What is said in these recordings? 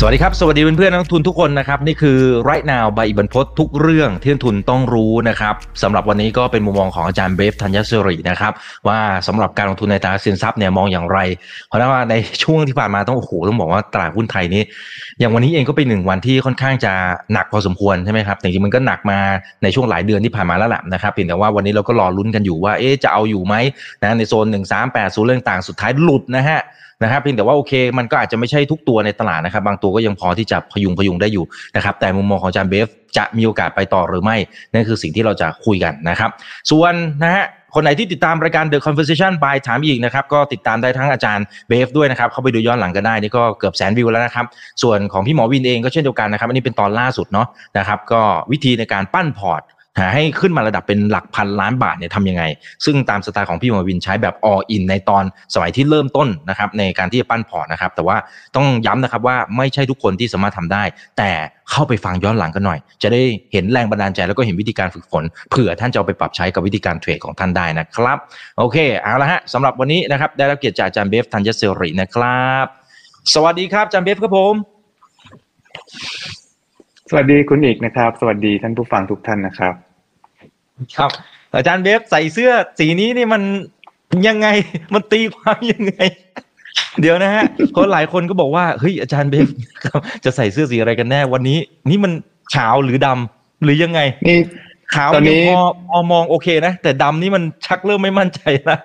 สวัสดีครับ สวัสดีเพื่อนๆนักทุนทุกคนนะครับ นี่คือ right now ใบอิบันพศทุกเรื่องที่นักทุนต้องรู้นะครับสำหรับวันนี้ก็เป็นมุมมองของอาจารย์เบฟธัญศิรินะครับ ว่าสำหรับการลงทุนในตลาดสินทรัพย์เนี่ยมองอย่างไร เพราะว่าในช่วงที่ผ่านมาต้องโอ้โหต้องบอกว่าตลาดหุ้นไทยนี้ อย่างวันนี้เองก็เป็นหนึ่งวันที่ค่อนข้างจะหนักพอสมควรใช่ไหมครับแต่จริงมันก็หนักมาในช่วงหลายเดือนที่ผ่านมาแล้วแหละนะครับเพียงแต่ว่าวันนี้เราก็รอลุ้นกันอยู่ว่าเอ๊ะจะเอาอยู่ไหมนะในโซน 1 3 8 0เรื่องต่างสุดท้ายหลุดนะฮะนะครับเพียงแต่ว่าโอเค มันก็อาจจะไม่ใช่ทุกตัวในตลาดนะครับ บางตัวก็ยังพอที่จะพยุงพยุงได้อยู่นะครับ แต่มุมมองของอาจารย์เบฟจะมีโอกาสไปต่อหรือไม่นั่นคือสิ่งที่เราจะคุยกันนะครับ ส่วนนะฮะคนไหนที่ติดตามรายการ The Conversation by ถามอีกนะครับ ก็ติดตามได้ทั้งอาจารย์เบฟด้วยนะครับ เข้าไปดูย้อนหลังกันได้ นี่ก็เกือบแสนวิวแล้วนะครับ ส่วนของพี่หมอวินเองก็เช่นเดียวกันนะครับ อันนี้เป็นตอนล่าสุดเนาะนะครับ ก็วิธีในการปั้นพอร์ต หาให้ขึ้นมาระดับเป็นหลักพันล้านบาทเนี่ยทำยังไง ซึ่งตามสไตล์ของพี่มาวินใช้แบบ all in ในตอนสมัยที่เริ่มต้นนะครับในการที่จะปั้นพอร์ตนะครับ แต่ว่าต้องย้ำนะครับว่าไม่ใช่ทุกคนที่สามารถทำได้ แต่เข้าไปฟังย้อนหลังกันหน่อย จะได้เห็นแรงบันดาลใจแล้วก็เห็นวิธีการฝึกฝนเผื่อท่านจะเอาไปปรับใช้กับวิธีการเทรดของท่านได้นะครับ โอเคเอาละฮะสำหรับวันนี้นะครับได้รับเกียรติจากอาจารย์เบฟธัญเสรินะครับ สวัสดีครับอาจารย์เบฟครับผมสวัสดีคุณอีกนะครับ สวัสดีท่านผู้ฟังทุกท่านนะครับ ครับ อาจารย์เบฟใส่เสื้อสีนี้นี่มันยังไงมันตีความยังไง เดี๋ยวนะฮะคนหลายคนก็บอกว่าเฮ้ยอาจารย์เบฟครับ จะใส่เสื้อสีอะไรกันแน่วันนี้ นี่มันขาวหรือดำหรือยังไงนี่ขาวตอนนี้ยังพอพอมองโอเคนะ แต่ดำนี่มันชักเริ่มไม่มั่นใจนะ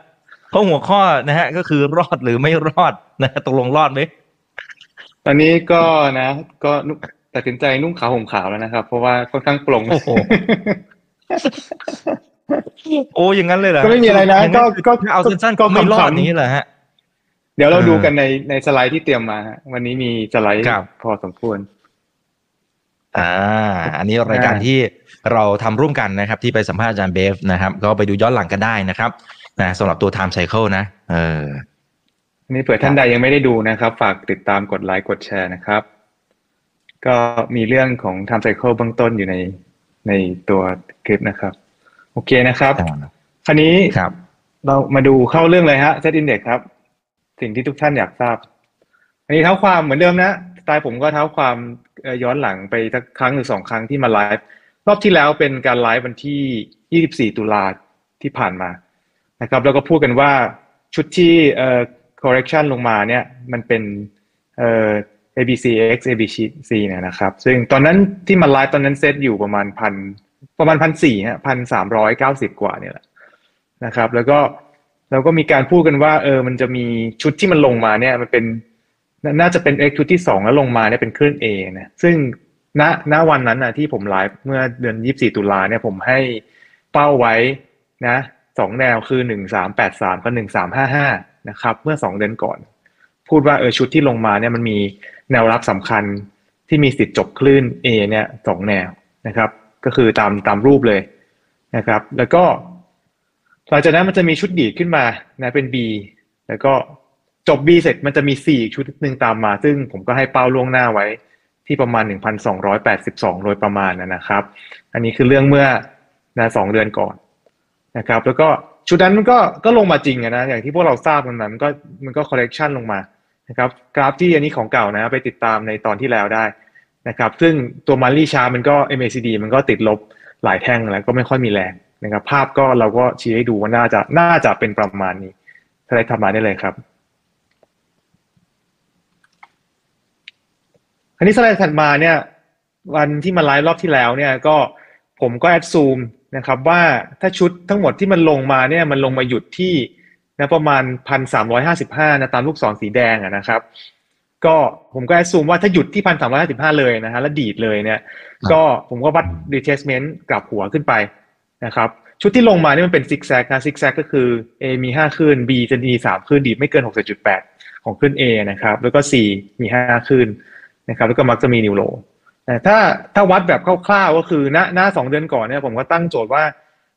เพราะหัวข้อนะฮะ ก็คือรอดหรือไม่รอดนะฮะตกลงรอดไหมตอนนี้ก็นะ ก็นุ่งตัดสินใจนุ่งขาวห่มขาวแล้วนะครับ เพราะว่าค่อนข้างปลงโอ้โห โอ้อย่างนั้นเลยเหรอก็ไม่มีอะไรนะย่างก็ก็เอาสั้นๆก็ก็ไม่รอดขำๆนี้เหรอฮะ เดี๋ยวเราเออดูกันในในสไลด์ที่เตรียมมาฮะวันนี้มีสไลด์ครับพอสมควร อ่า อันนี้รายการอ่าที่เราทำร่วมกันนะครับ ที่ไปสัมภาษณ์อาจารย์เบฟนะครับ ก็ไปดูย้อนหลังกันได้นะครับนะสำหรับตัว Time Cycle นะ เอออันนี้เผื่อท่านใดยังไม่ได้ดูนะครับ ฝากติดตามกดไลค์กดแชร์นะครับ ก็มีเรื่องของ Time Cycle เบื้องต้นอยู่ใน ในตัวคลิปนะครับ โอเคนะครับคราวนี้ครับเรามาดูเข้าเรื่องเลยฮะ Set Index ครับ สิ่งที่ทุกท่านอยากทราบ อันนี้เท้าความเหมือนเดิมนะสไตล์ผมก็เท้าความเอ่อย้อนหลังไปสักครั้งหรือสองครั้งที่มาไลฟ์รอบที่แล้วเป็นการไลฟ์วันที่ 24 ตุลาที่ผ่านมานะครับ แล้วก็พูดกันว่าชุดที่เอ่อ correction ลงมาเนี่ย มันเป็นเอ่อ ABC X ABC เนี่ยนะครับ ซึ่งตอนนั้นที่มาไลฟ์ตอนนั้นเซตอยู่ประมาณพันประมาณพันสี่ฮะพันสามร้อยเก้าสิบกว่าเนี่ยแหละนะครับ แล้วก็แล้วก็มีการพูดกันว่า เออมันจะมีชุดที่มันลงมาเนี่ยมันเป็นน่าจะเป็น X ชุดที่สองแล้วลงมาเนี่ยเป็นคลื่น A นะซึ่งณณวันนั้นนะที่ผมไลฟ์เมื่อเดือน24ตุลาเนี่ยผมให้เป้าไว้นะสองแนวคือ1383กับ1355นะครับ เมื่อสองเดือนก่อน พูดว่าเออชุดที่ลงมาเนี่ยมันมี แนวรับสำคัญที่มีสิทธิ์จบคลื่น A เนี่ยสองแนวนะครับ ก็คือตามตามรูปเลยนะครับ แล้วก็หลังจากนั้นมันจะมีชุดดีดขึ้นมานะเป็น B แล้วก็จบ B เสร็จมันจะมี C อีกชุดหนึ่งตามมา ซึ่งผมก็ให้เป้าล่วงหน้าไว้ที่ประมาณ 1,282 โดยประมาณนะครับ อันนี้คือเรื่องเมื่อนะสองเดือนก่อนนะครับ แล้วก็ชุดนั้นมันก็ก็ลงมาจริงอะนะ อย่างที่พวกเราทราบกันมามันก็มันก็ correction ลงมา นะครับกราฟที่อันนี้ของเก่านะไปติดตามในตอนที่แล้วได้นะครับซึ่งตัวมารีชามันก็ MACD มันก็ติดลบหลายแท่งแล้วก็ไม่ค่อยมีแรงนะครับภาพก็เราก็ชี้ให้ดูว่าน่าจะน่าจะเป็นประมาณนี้ถ้าได้ทำมาได้เลยครับ อันนี้สไลด์ถัดมาเนี่ยวันที่มาไลฟ์รอบที่แล้วเนี่ยก็ผมก็แอดซูมนะครับว่าถ้าชุดทั้งหมดที่มันลงมาเนี่ยมันลงมาหยุดที่ นะประมาณพันสามร้อยห้าสิบห้านะตามลูกศรสีแดงอะนะครับ ก็ผมก็แอดซูมว่าถ้าหยุดที่พันสามร้อยห้าสิบห้าเลยนะฮะแล้วดีดเลยเนี่ย ก็ผมก็วัด retracement กลับหัวขึ้นไปนะครับ ชุดที่ลงมานี่มันเป็นซิกแซกนะซิกแซกก็คือ A มีห้าคลื่น B จะมีสามคลื่นดีดไม่เกินหกจุดแปดของคลื่น A นะครับ แล้วก็ C มีห้าคลื่นนะครับ แล้วก็มักจะมีนิวโลแต่ถ้าถ้าวัดแบบคร่าวๆก็คือหน้าหน้าสองเดือนก่อนเนี่ยผมก็ตั้งโจทย์ว่า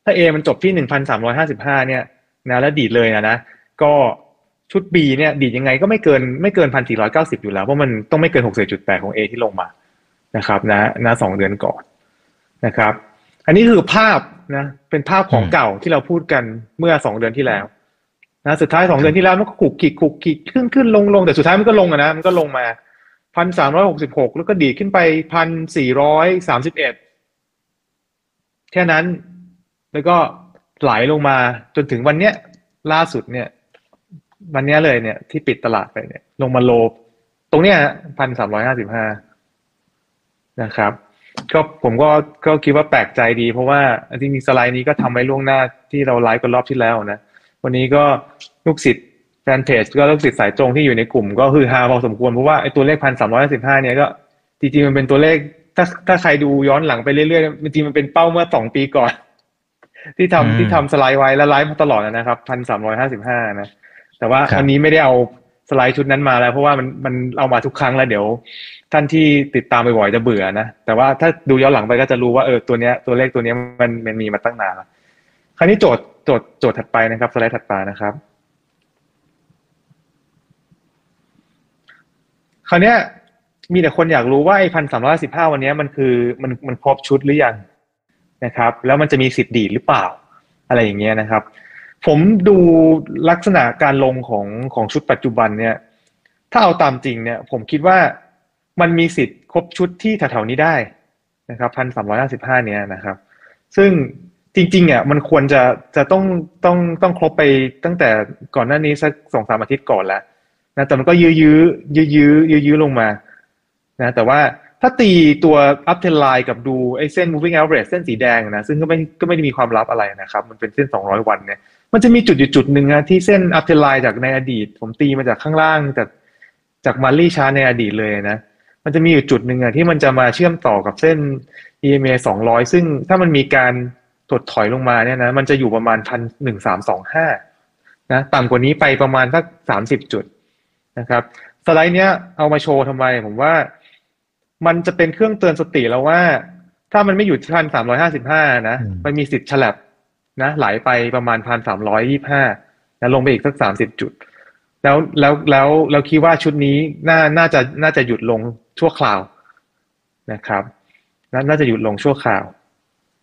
ถ้า A มันจบที่หนึ่งพันสามร้อยห้าสิบห้าเนี่ย นะแล้วดีดเลยนะนะก็ชุด B เนี่ยดีดยังไงก็ไม่เกินไม่เกินพันสี่ร้อยเก้าสิบอยู่แล้ว เพราะมันต้องไม่เกินหกจุดแปดของ A ที่ลงมานะครับนะนะสองเดือนก่อนนะครับ อันนี้คือภาพนะเป็นภาพของอืมเก่าที่เราพูดกันเมื่อสองเดือนที่แล้วนะสุดท้ายสองเดือนที่แล้วมันก็ขุกขีกขุกขีกขึ้นขึ้นลงลงแต่สุดท้ายมันก็ลงอะนะมันก็ลงมาพันสามร้อยหกสิบหกแล้วก็ดีดขึ้นไปพันสี่ร้อยสามสิบเอ็ดแค่นั้นแล้วก็ ไหลลงมาจนถึงวันเนี้ยล่าสุดเนี่ย วันเนี้ยเลยเนี่ยที่ปิดตลาดไปเนี่ย ลงมาโลตรงเนี้ยพันสามร้อยห้าสิบห้านะครับ ก็ผมก็ก็คิดว่าแปลกใจดี เพราะว่าจริงๆสไลด์นี้ก็ทำไว้ล่วงหน้าที่เราไลฟ์กันรอบที่แล้วนะ วันนี้ก็ลูกศิษย์แฟนเพจก็ลูกศิษย์สายตรงที่อยู่ในกลุ่ม ก็คือฮาพอสมควรเพราะว่าไอ้ตัวเลขพันสามร้อยสิบห้าเนี่ยก็จริงๆมันเป็นตัวเลขถ้าถ้าใครดูย้อนหลังไปเรื่อยๆจริงๆมันเป็นเป้าเมื่อสองปีก่อน ที่ทำอืมที่ทำสไลด์ไว้แล้วไลฟ์มาตลอดนะครับพันสามร้อยห้าสิบห้านะ แต่ว่าครับวันนี้ไม่ได้เอาสไลด์ชุดนั้นมาแล้ว เพราะว่ามันมันเอามาทุกครั้งแล้วเดี๋ยว ท่านที่ติดตามบ่อยๆจะเบื่อนะแต่ว่าถ้าดูย้อนหลังไปก็จะรู้ว่าเออตัวเนี้ยตัวเลขตัวเนี้ยมันมันมีมาตั้งนานแล้วคราวนี้โจทย์โจทย์โจทย์ถัดไปนะครับ สไลด์ถัดไปนะครับคราวเนี้ยมีแต่คนอยากรู้ว่าไอ้พันสามร้อยสิบห้าวันเนี้ยมันคือมันมันครบชุดหรือยัง นะครับ แล้วมันจะมีสิทธิ์ดีหรือเปล่า อะไรอย่างเงี้ยนะครับ ผมดูลักษณะการลงของของชุดปัจจุบันเนี่ย ถ้าเอาตามจริงเนี่ย ผมคิดว่ามันมีสิทธิ์ครบชุดที่แถวๆนี้ได้นะครับพันสามร้อยห้าสิบห้าเนี่ยนะครับ ซึ่งจริงๆอะมันควรจะจะต้องต้องต้องครบไปตั้งแต่ก่อนหน้านี้สักสองสามอาทิตย์ก่อนแล้วนะแต่มันก็ยื้อยื้อยื้อยื้อยื้อลงมานะแต่ว่า ถ้าตีตัว up trend line กับดูไอ้เส้น moving average เส้นสีแดงนะซึ่งก็ไม่ก็ไม่ได้มีความลับอะไรนะครับ มันเป็นเส้น 200 วันเนี่ยมันจะมีจุดอยู่จุดหนึ่งนะที่เส้น up trend line จากในอดีต ผมตีมาจากข้างล่างจากจากมารี่ชาในอดีตเลยนะมันจะมีอยู่จุดหนึ่งอะที่มันจะมาเชื่อมต่อกับเส้น EMA 200 ซึ่งถ้ามันมีการถดถอยลงมาเนี่ยนะมันจะอยู่ประมาณพันหนึ่งสามสองห้านะต่ำกว่านี้ไปประมาณสักสามสิบจุดนะครับ สไลด์เนี้ยเอามาโชว์ทำไมผมว่า มันจะเป็นเครื่องเตือนสติแล้วว่า ถ้ามันไม่อยู่ที่พันสามร้อยห้าสิบห้านะอืมมันมีสิทธิ์ฉลับนะไหลไปประมาณพันสามร้อยยี่ห้าแล้วลงไปอีกสักสามสิบจุด แล้วแล้วแล้วเราคิดว่าชุดนี้น่าน่าจะน่าจะหยุดลงชั่วคราวนะครับนาน่าจะหยุดลงชั่วคราว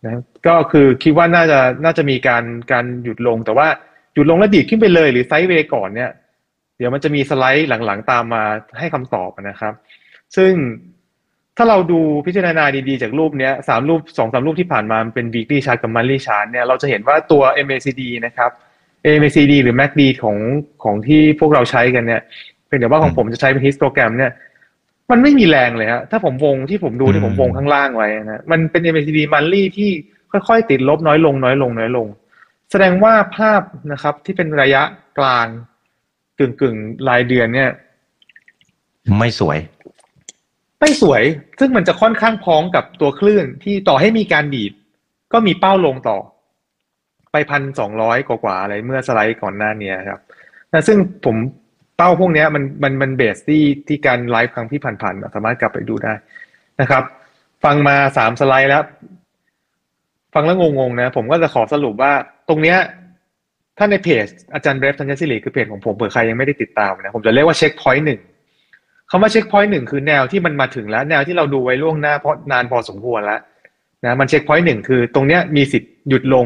นะก็คือคิดว่าน่าจะน่าจะมีการการหยุดลง แต่ว่าหยุดลงแล้วดีดขึ้นไปเลยหรือไซด์เวย์ก่อนเนี่ย เดี๋ยวมันจะมีสไลด์หลังๆตามมาให้คำตอบนะครับ ซึ่ง ถ้าเราดูพิจารณาดีๆ จากรูปเนี้ยสามรูปสองสามรูปที่ผ่านมามันเป็น weekly chart กับ monthly chart เนี่ยเราจะเห็นว่าตัว MACD นะครับ MACD หรือ MACD ของของที่พวกเราใช้กันเนี่ยเป็นแต่ว่าของผมจะใช้เป็นฮิสโตแกรมเนี่ยมันไม่มีแรงเลยฮะถ้าผมวงที่ผมดูที่ผมวงข้างล่างไว้นะมันเป็น MACD monthly ที่ค่อยๆ ติดลบน้อยลงน้อยลงน้อยลง แสดงว่าภาพนะครับที่เป็นระยะกลางกึ่งกึ่งๆรายเดือนเนี่ย ไม่สวย ไม่สวย ซึ่งมันจะค่อนข้างพ้องกับตัวคลื่นที่ต่อให้มีการดีด ก็มีเป้าลงต่อ ไปพันสองร้อยกว่าๆอะไรเมื่อสไลด์ก่อนหน้านี้ครับนะซึ่งผมเป้าพวกนี้มันมันมันเบสที่ที่การไลฟ์ครั้งที่ผ่านๆสามารถกลับไปดูได้นะครับ ฟังมาสามสไลด์แล้ว ฟังแล้วงงๆนะ ผมก็จะขอสรุปว่าตรงเนี้ยถ้าในเพจอาจารย์เบรฟธัญญศิริคือเพจของผมเผื่อใครยังไม่ได้ติดตามนะผมจะเรียกว่า checkpoint หนึ่ง คำว่า checkpoint หนึ่งคือแนวที่มันมาถึงแล้ว แนวที่เราดูไว้ล่วงหน้าเพราะนานพอสมควรแล้วนะมัน checkpoint หนึ่งคือตรงเนี้ยมีสิทธิ์หยุดลง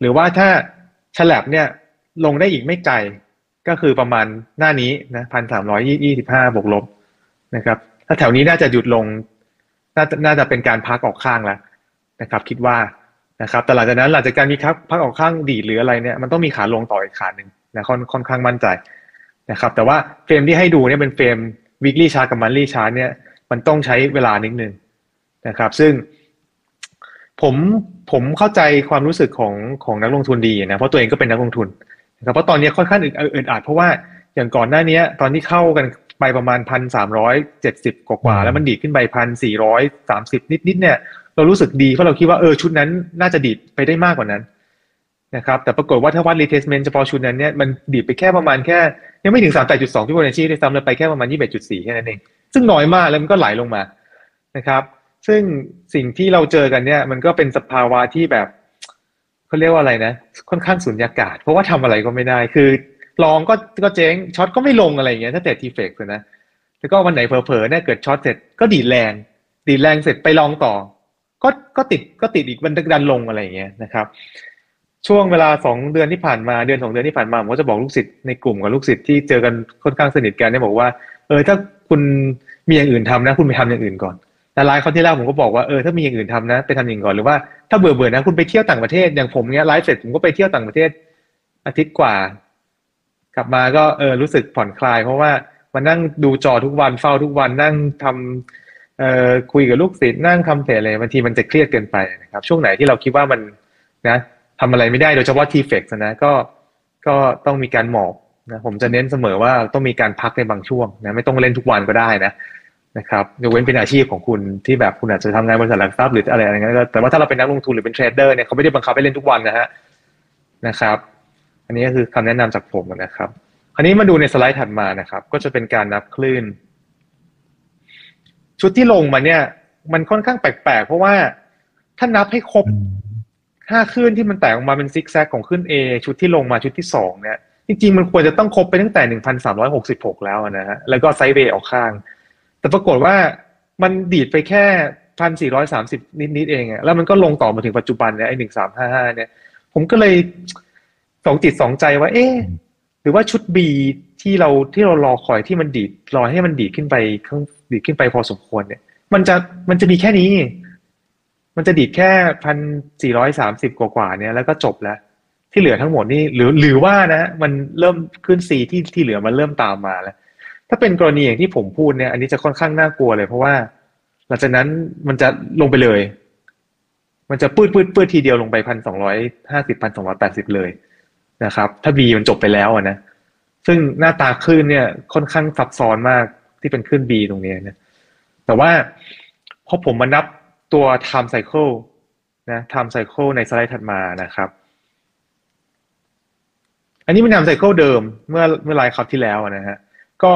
หรือว่าถ้าฉลับเนี่ยลงได้อีกไม่ไกลก็คือประมาณหน้านี้นะพันสามร้อยยี่สิบห้าบวกลบนะครับ ถ้าแถวนี้น่าจะหยุดลงน่าจะน่าจะเป็นการพักออกข้างแล้วนะครับ คิดว่านะครับแต่หลังจากนั้นหลังจากการมีพักพักออกข้างดีหรืออะไรเนี่ยมันต้องมีขาลงต่ออีกขาหนึ่งนะค่อนค่อนข้างมั่นใจนะครับ แต่ว่าเฟรมที่ให้ดูเนี่ยเป็นเฟรม weekly chart กับ monthly chart เนี่ยมันต้องใช้เวลานิดนึงนะครับ ซึ่งผมผมเข้าใจความรู้สึกของของนักลงทุนดีนะเพราะตัวเองก็เป็นนักลงทุนนะครับเพราะตอนนี้ค่อนข้างอึดอัดเพราะว่าอย่างก่อนหน้านี้ตอนที่เข้ากันไปประมาณพันสามร้อยเจ็ดสิบกว่าแล้วมันดีขึ้นไปพันสี่ร้อยสามสิบนิดๆเนี่ยเรารู้สึกดีเพราะเราคิดว่าเออชุดนั้นน่าจะดีดไปได้มากกว่านั้นนะครับแต่ปรากฏว่าถ้าวัด retracement เฉพาะชุดนั้นเนี่ยมันดีดไปแค่ประมาณแค่ ยังไม่ถึงสามแปดจุดสองที่บนชีด้วยซ้ำเลยไปแค่ประมาณยี่สิบเอ็ดจุดสี่แค่นั้นเอง ซึ่งน้อยมากแล้วมันก็ไหลลงมานะครับ ซึ่งสิ่งที่เราเจอกันเนี่ย มันก็เป็นสภาวะที่แบบเขาเรียกว่าอะไรนะ ค่อนข้างสุญญากาศ เพราะว่าทำอะไรก็ไม่ได้ คือลองก็ก็เจ๊งช็อตก็ไม่ลงอะไรอย่างเงี้ยถ้าแต่ทีเฟกเลยนะแล้วก็วันไหนเผลอๆเนี่ยเกิดช็อตเสร็จก็ดีดแรง ดีดแรงเสร็จไปลองต่อ ก็ก็ติดก็ติดอีกมันดันลงอะไรอย่างเงี้ยนะครับ ช่วงเวลาสองเดือนที่ผ่านมาเดือนสองเดือนที่ผ่านมาผมก็จะบอกลูกศิษย์ในกลุ่มกับลูกศิษย์ที่เจอกันค่อนข้างสนิทกันเนี่ยบอกว่าเออถ้าคุณมีอย่างอื่นทำนะ คุณไปทำอย่างอื่นก่อนแต่ไลฟ์เขาที่แล้วผมก็บอกว่าเออถ้ามีอย่างอื่นทำนะไปทำอย่างก่อนหรือว่าถ้าเบื่อเบื่อนะคุณไปเที่ยวต่างประเทศอย่างผมเนี้ยไลฟ์เสร็จผมก็ไปเที่ยวต่างประเทศอาทิตย์กว่า กลับมาก็เออรู้สึกผ่อนคลาย เพราะว่ามานั่งดูจอทุกวันเฝ้าทุกวันนั่งทำเอ่อคุยกับลูกศิษย์นั่งทำเพจอะไรบางทีมันจะเครียดเกินไปนะครับ ช่วงไหนที่เราคิดว่ามันนะ ทำอะไรไม่ได้โดยเฉพาะทีเฟกนะก็ก็ต้องมีการหมอบนะผมจะเน้นเสมอว่าต้องมีการพักในบางช่วงนะไม่ต้องเล่นทุกวันก็ได้นะนะครับยกเว้นเป็นอาชีพของคุณที่แบบคุณอาจจะทำงานบริษัทหลักทรัพย์หรืออะไรอะไรเงี้ยก็แต่ว่าถ้าเราเป็นนักลงทุนหรือเป็นเทรดเดอร์เนี่ยเขาไม่ได้บังคับให้เล่นทุกวันนะฮะนะครับ อันนี้ก็คือคำแนะนำจากผมนะครับคราวนี้มาดูในสไลด์ถัดมานะครับ ก็จะเป็นการนับคลื่น ชุดที่ลงมาเนี่ย มันค่อนข้างแปลกๆเพราะว่าถ้านับให้ครบ ห้าคลื่นที่มันแตกออกมาเป็นซิกแซกของคลื่น A ชุดที่ลงมาชุดที่สองเนี่ยจริงๆมันควรจะต้องครบไปตั้งแต่หนึ่งพันสามร้อยหกสิบหกแล้วนะฮะแล้วก็ไซด์เวย์ออกข้าง แต่ปรากฏว่ามันดีดไปแค่พันสี่ร้อยสามสิบนิดๆเองอะแล้วมันก็ลงต่อมาถึงปัจจุบันเนี่ยไอหนึ่งสามห้าห้าเนี่ย ผมก็เลยสองจิตสองใจว่า เอ๊ะหรือว่าชุด B ที่เราที่เรารอคอยที่มันดีดรอให้มันดีดขึ้นไปข้างดีดขึ้นไปพอสมควรเนี่ย มันจะมันจะมีแค่นี้ มันจะดีดแค่พันสี่ร้อยสามสิบกว่าๆเนี่ยแล้วก็จบแล้ว ที่เหลือทั้งหมดนี่หรือหรือว่านะ มันเริ่มขึ้น C ที่ที่เหลือมันเริ่มตามมาแล้ว ถ้าเป็นกรณีอย่างที่ผมพูดเนี่ย อันนี้จะค่อนข้างน่ากลัวเลย เพราะว่า หลังจากนั้นมันจะลงไปเลย มันจะปืดปืดปืดทีเดียวลงไปพันสองร้อยห้าสิบพันสองร้อยแปดสิบเลยนะครับ ถ้า B มันจบไปแล้วอะนะซึ่งหน้าตาคลื่นเนี่ยค่อนข้างซับซ้อนมากที่เป็นคลื่น B ตรงนี้นะแต่ว่าพอผมมานับ ตัว time cycle นะ time cycle ในสไลด์ถัดมานะครับ อันนี้เป็น time cycle เดิมเมื่อเมื่อไลฟ์คราวที่แล้วนะฮะก็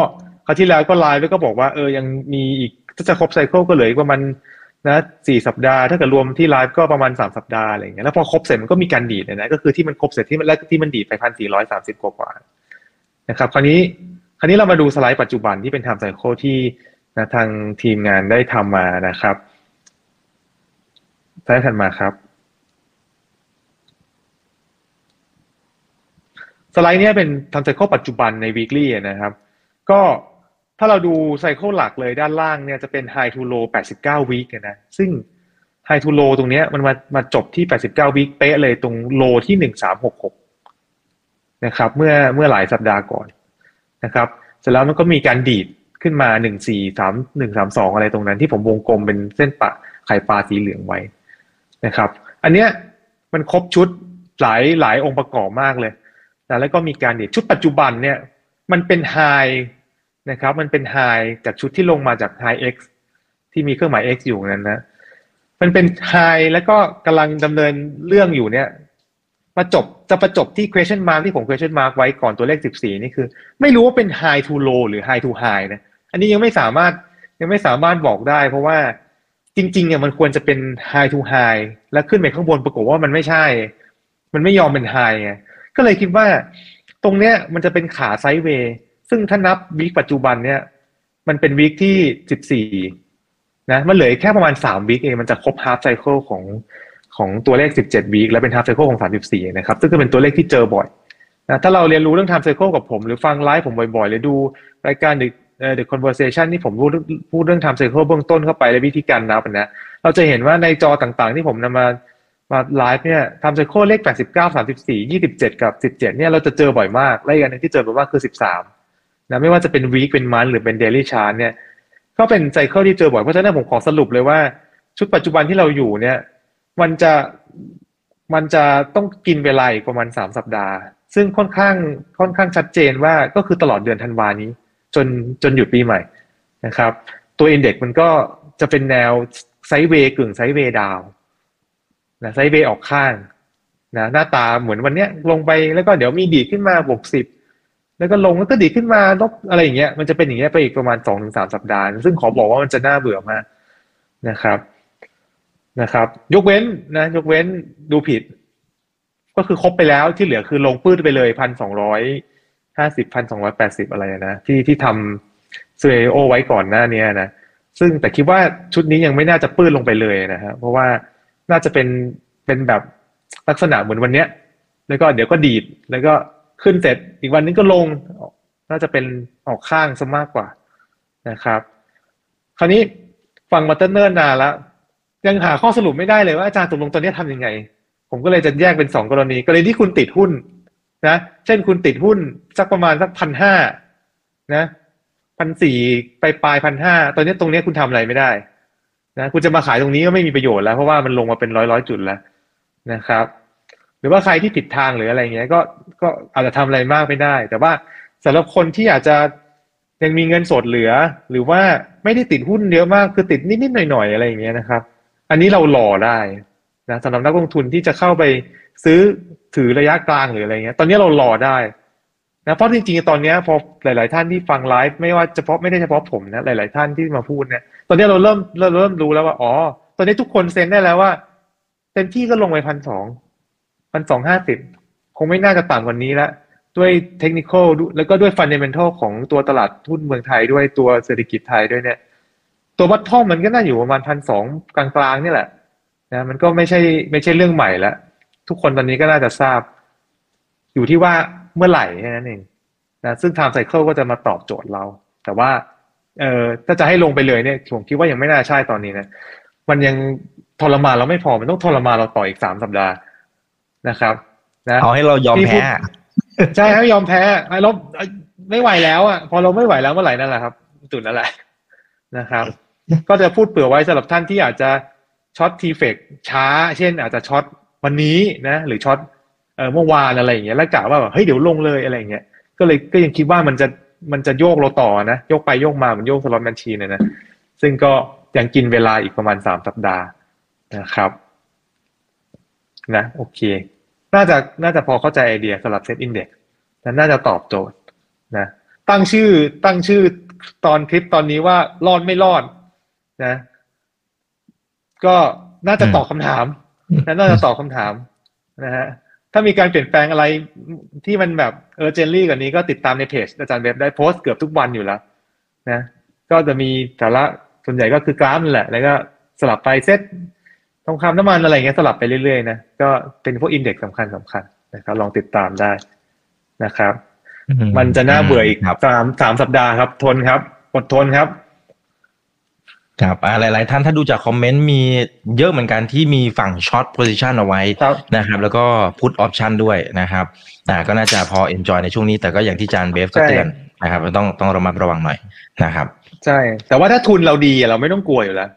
คราวที่แล้วก็ไลฟ์แล้วก็บอกว่าเออยังมีอีกถ้าจะครบ cycle ก็เหลืออีกประมาณนะสี่สัปดาห์ถ้าเกิดรวมที่ไลฟ์ก็ประมาณสามสัปดาห์อะไรอย่างเงี้ยแล้วพอครบเสร็จมันก็มีการดีดนะก็คือที่มันครบเสร็จที่มันแรกที่มันดีดไปพันสี่ร้อยสามสิบกว่านะครับคราวนี้คราวนี้เรามาดูสไลด์ปัจจุบันที่เป็น time cycle ที่นะทางทีมงานได้ทำมานะครับ สไลด์ถัดมาครับ สไลด์นี้เป็นทม์ไซเคิลปัจจุบันใน weekly นะครับ ก็ถ้าเราดูไซเคิลหลักเลยด้านล่างเนี่ยจะเป็น high to low 89 week นะซึ่ง high to low ตรงนี้มันมามาจบที่ 89 week เป๊ะเลยตรง low ที่ 1366 นะครับ เมื่อเมื่อหลายสัปดาห์ก่อนนะครับ เสร็จแล้วมันก็มีการดีดขึ้นมา 143 132 อะไรตรงนั้นที่ผมวงกลมเป็นเส้นปะไข่ปลาสีเหลืองไว้ นะครับ อันเนี้ยมันครบชุดหลายหลายองค์ประกอบมากเลยนะแล้วก็มีการเดีดชุดปัจจุบันเนี่ยมันเป็น high นะครับ มันเป็น high จากชุดที่ลงมาจาก high x ที่มีเครื่องหมาย x อยู่นั้นนะมันเป็น high แล้วก็กำลังดำเนินเรื่องอยู่เนี่ยมาจบจะประจบที่ question mark ที่ผม question mark ไว้ก่อนตัวเลข 14 นี่คือ ไม่รู้ว่าเป็น high to low หรือ high to high นะ อันนี้ยังไม่สามารถยังไม่สามารถบอกได้ เพราะว่า จริงๆเนี่ยมันควรจะเป็น high to high แล้วขึ้นไปข้างบนปรากฏว่ามันไม่ใช่ มันไม่ยอมเป็น high ไงก็เลยคิดว่าตรงเนี้ยมันจะเป็นขา sideway ซึ่งถ้านับ week ปัจจุบันเนี่ย มันเป็น week ที่สิบสี่นะมันเหลือแค่ประมาณสาม week เองมันจะครบ half cycle ของของตัวเลขสิบเจ็ด week และเป็น half cycle ของสามสิบสี่นะครับซึ่งก็เป็นตัวเลขที่เจอบ่อยนะถ้าเราเรียนรู้เรื่อง time cycle กับผม หรือฟังไลฟ์ผมบ่อยๆ หรือดูรายการ The The Conversation ที่ผมพูดพูดเรื่อง time cycle เบื้องต้นเข้าไปและวิธีการนับนะเราจะเห็นว่าในจอต่างๆ ที่ผมนำมามาไลฟ์เนี่ย time cycle เลขแปดสิบเก้าสามสิบสี่ยี่สิบเจ็ดกับสิบเจ็ดเนี่ยเราจะเจอบ่อยมากและอีกอันนึงที่เจอบ่อยมากคือสิบสามนะไม่ว่าจะเป็น week เป็น month หรือเป็น daily chart เนี่ยก็เป็น cycle ที่เจอบ่อยเพราะฉะนั้นผมขอสรุปเลยว่า ชุดปัจจุบันที่เราอยู่เนี่ย มันจะมันจะต้องกินเวลาอีกประมาณสามสัปดาห์ ซึ่งค่อนข้างค่อนข้างชัดเจนว่าก็คือตลอดเดือนธันวานี้ จนจนหยุดปีใหม่นะครับ ตัวอินเด็กมันก็จะเป็นแนวไซด์เวย์กึ่งไซด์เวย์ดาวนะไซด์เวย์ออกข้างนะหน้าตาเหมือนวันเนี้ยลงไปแล้วก็เดี๋ยวมีดีขึ้นมาบวกสิบแล้วก็ลงแล้วก็ดีขึ้นมาลบอะไรอย่างเงี้ยมันจะเป็นอย่างเงี้ยไปอีกประมาณสองถึงสามสัปดาห์ ซึ่งขอบอกว่ามันจะน่าเบื่อมากนะครับนะครับ ยกเว้นนะ ยกเว้นดูผิด ก็คือครบไปแล้วที่เหลือคือลงปื้ดไปเลยพันสองร้อย ห้าสิบพันสองร้อยแปดสิบอะไรนะที่ที่ทำเซโอไว้ก่อนหน้านี้นะซึ่งแต่คิดว่าชุดนี้ยังไม่น่าจะปื้นลงไปเลยนะฮะเพราะว่าน่าจะเป็นเป็นแบบลักษณะเหมือนวันเนี้ย แล้วก็เดี๋ยวก็ดีด แล้วก็ขึ้นเสร็จอีกวันนึงก็ลง น่าจะเป็นออกข้างซะมากกว่านะครับ คราวนี้ฟังมาเติ้ลเนิ่นนานแล้ว ยังหาข้อสรุปไม่ได้เลยว่าอาจารย์ตกลงตอนนี้ทำยังไง ผมก็เลยจะแยกเป็นสองกรณี กรณีที่คุณติดหุ้น นะเช่นคุณติดหุ้นสักประมาณสักพันห้านะพันสี่ไปปลายพันห้าตอนนี้ตรงนี้คุณทำอะไรไม่ได้นะคุณจะมาขายตรงนี้ก็ไม่มีประโยชน์แล้วเพราะว่ามันลงมาเป็นร้อยร้อยจุดแล้วนะครับ หรือว่าใครที่ผิดทางหรืออะไรเงี้ยก็ก็อาจจะทำอะไรมากไม่ได้ แต่ว่าสำหรับคนที่อาจจะยังมีเงินสดเหลือ หรือว่าไม่ได้ติดหุ้นเยอะมากคือติดนิดๆหน่อยๆอะไรอย่างเงี้ยนะครับ อันนี้เราหล่อได้นะสำหรับนักลงทุนที่จะเข้าไป ซื้อถือระยะกลางหรืออะไรเงี้ย ตอนนี้เราหล่อได้นะเพราะจริงๆ ตอนนี้พอหลาย ๆ ท่านที่ฟังไลฟ์ไม่ว่าเฉพาะไม่ได้เฉพาะผมนะหลาย ๆ ท่านที่มาพูดเนี่ยตอนนี้เราเริ่มเราเริ่มรู้แล้วว่าอ๋อตอนนี้ทุกคนเซ็นได้แล้วว่าเต็มที่ก็ลงไปพันสองพันสองห้าสิบคงไม่น่าจะต่ำกว่านี้ล้วด้วยเทคนิคอลแล้วก็ด้วยฟันเดเมนทัลของตัวตลาดทุนเมืองไทยด้วยตัวเศรษฐกิจไทยด้วยเนี่ย ตัววัตทอมมันก็น่าอยู่ประมาณพันสองกลางๆนี่แหละนะมันก็ไม่ใช่ไม่ใช่เรื่องใหม่แล้ว ทุกคนตอนนี้ก็น่าจะทราบ อยู่ที่ว่าเมื่อไหร่แค่นั้นเองนะซึ่ง time cycle ก็จะมาตอบโจทย์เรา แต่ว่าเอ่อถ้าจะให้ลงไปเลยเนี่ยผมคิดว่ายังไม่น่าใช่ตอนนี้นะมันยังทรมานเราไม่พอมันต้องทรมานเราต่ออีกสามสัปดาห์นะครับนะเอาให้เรายอมแพ้ใช่ให้ยอมแพ้ไอ้เราไม่ไหวแล้วอะพอเราไม่ไหวแล้วเมื่อไหร่นั่นแหละครับจุดนั่นแหละนะครับ ก็จะพูดเผื่อไว้สำหรับท่านที่อาจจะ short TFEX ช้า เช่น อาจจะ short วันนี้นะหรือ short เมื่อวานอะไรอย่างเงี้ยแล้วกะว่าแบบเฮ้ยเดี๋ยวลงเลยอะไรอย่างเงี้ยก็เลยก็ยังคิดว่ามันจะมันจะโยกเราต่อนะโยกไปโยกมามันโยก slot machine เนี่ยนะซึ่งก็ยังกินเวลาอีกประมาณสามสัปดาห์นะครับ นะโอเค น่าจะน่าจะพอเข้าใจไอเดียสำหรับเซตอินเด็กซ์น่าจะตอบโจทย์นะตั้งชื่อตั้งชื่อตอนคลิปตอนนี้ว่ารอดไม่รอดนะ ก็น่าจะตอบคำถาม น่าจะตอบคำถามนะฮะถ้ามีการเปลี่ยนแปลงอะไรที่มันแบบเออเจนลี่กว่านี้ก็ติดตามในเพจอาจารย์เบบได้โพสต์เกือบทุกวันอยู่แล้วนะก็จะมีสาระส่วนใหญ่ก็คือกราฟนั่นแหละ แล้วก็สลับไปเซตทองคำน้ำมันอะไรเงี้ยสลับไปเรื่อยๆนะก็เป็นพวก index สำคัญสำคัญนะครับลองติดตามได้นะครับ มันจะน่าเบื่ออีกสามสามสัปดาห์ครับ ทนครับ อดทนครับ ครับหลาย ๆ ท่านถ้าดูจากคอมเมนต์มีเยอะเหมือนกันที่มีฝั่ง short position เอาไว้นะครับ แล้วก็ put option ด้วยนะครับอ่าก็น่าจะพอ enjoy ในช่วงนี้ แต่ก็อย่างที่จารย์เบรฟก็เตือนนะครับต้องต้องระมัดระวังหน่อยนะครับ ใช่ แต่ว่าถ้าทุนเราดีเราไม่ต้องกลัวอยู่แล้ว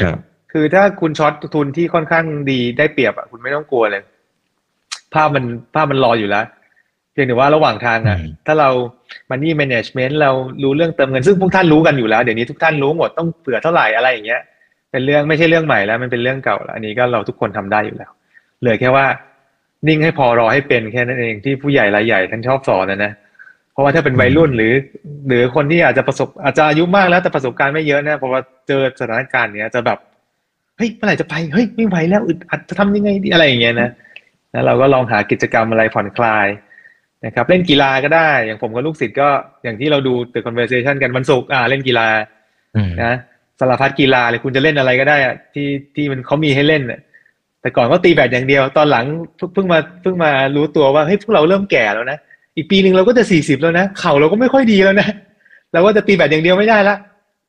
ครับคือถ้าคุณช็อตทุนที่ค่อนข้างดีได้เปรียบอะคุณไม่ต้องกลัวเลย ภาพมันภาพมันรออยู่แล้วเพียงแต่ว่าระหว่างทางอะถ้าเรามันนี่แมネจเมนต์เรารู้เรื่องเติมเงินซึ่งพวกท่านรู้กันอยู่แล้ว เดี๋ยวนี้ทุกท่านรู้หมดต้องเผื่อเท่าไหร่อะไรอย่างเงี้ย เป็นเรื่องไม่ใช่เรื่องใหม่แล้ว มันเป็นเรื่องเก่าแล้วอันนี้ก็เราทุกคนทำได้อยู่แล้วเหลือแค่ว่า นิ่งให้พอรอให้เป็นแค่นั้นเองที่ผู้ใหญ่รายใหญ่ท่านชอบสอนนะนะเพราะว่าถ้าเป็นวัยรุ่นหรือ หรือคนที่อาจจะประสบอาจจะอายุมากแล้วแต่ประสบการณ์ไม่เยอะนะเพราะว่าเจอสถานการณ์เนี้ยจะแบบเฮ้ยเมื่อไหร่จะไปเฮ้ยไม่ไหวแล้วอึดอัดจะทำยังไงดีอะไรอย่างเงี้ยนะแล้วเราก็ลองหากิจกรรมอะไรผ่อนคลาย นะครับเล่นกีฬาก็ได้ อย่างผมกับลูกศิษย์ก็อย่างที่เราดูตึกคอนเวอร์เซชันกันวันศุกร์อ่าเล่นกีฬานะสารพัดกีฬาเลยคุณจะเล่นอะไรก็ได้อะที่ที่มันเขามีให้เล่นแต่ก่อนก็ตีแบดอย่างเดียว ตอนหลังเพิ่งมาเพิ่งมารู้ตัวว่าเฮ้ยพวกเราเริ่มแก่แล้วนะอีกปีหนึ่งเราก็จะสี่สิบแล้วนะเข่าเราก็ไม่ค่อยดีแล้วนะเราก็จะตีแบดอย่างเดียวไม่ได้ละ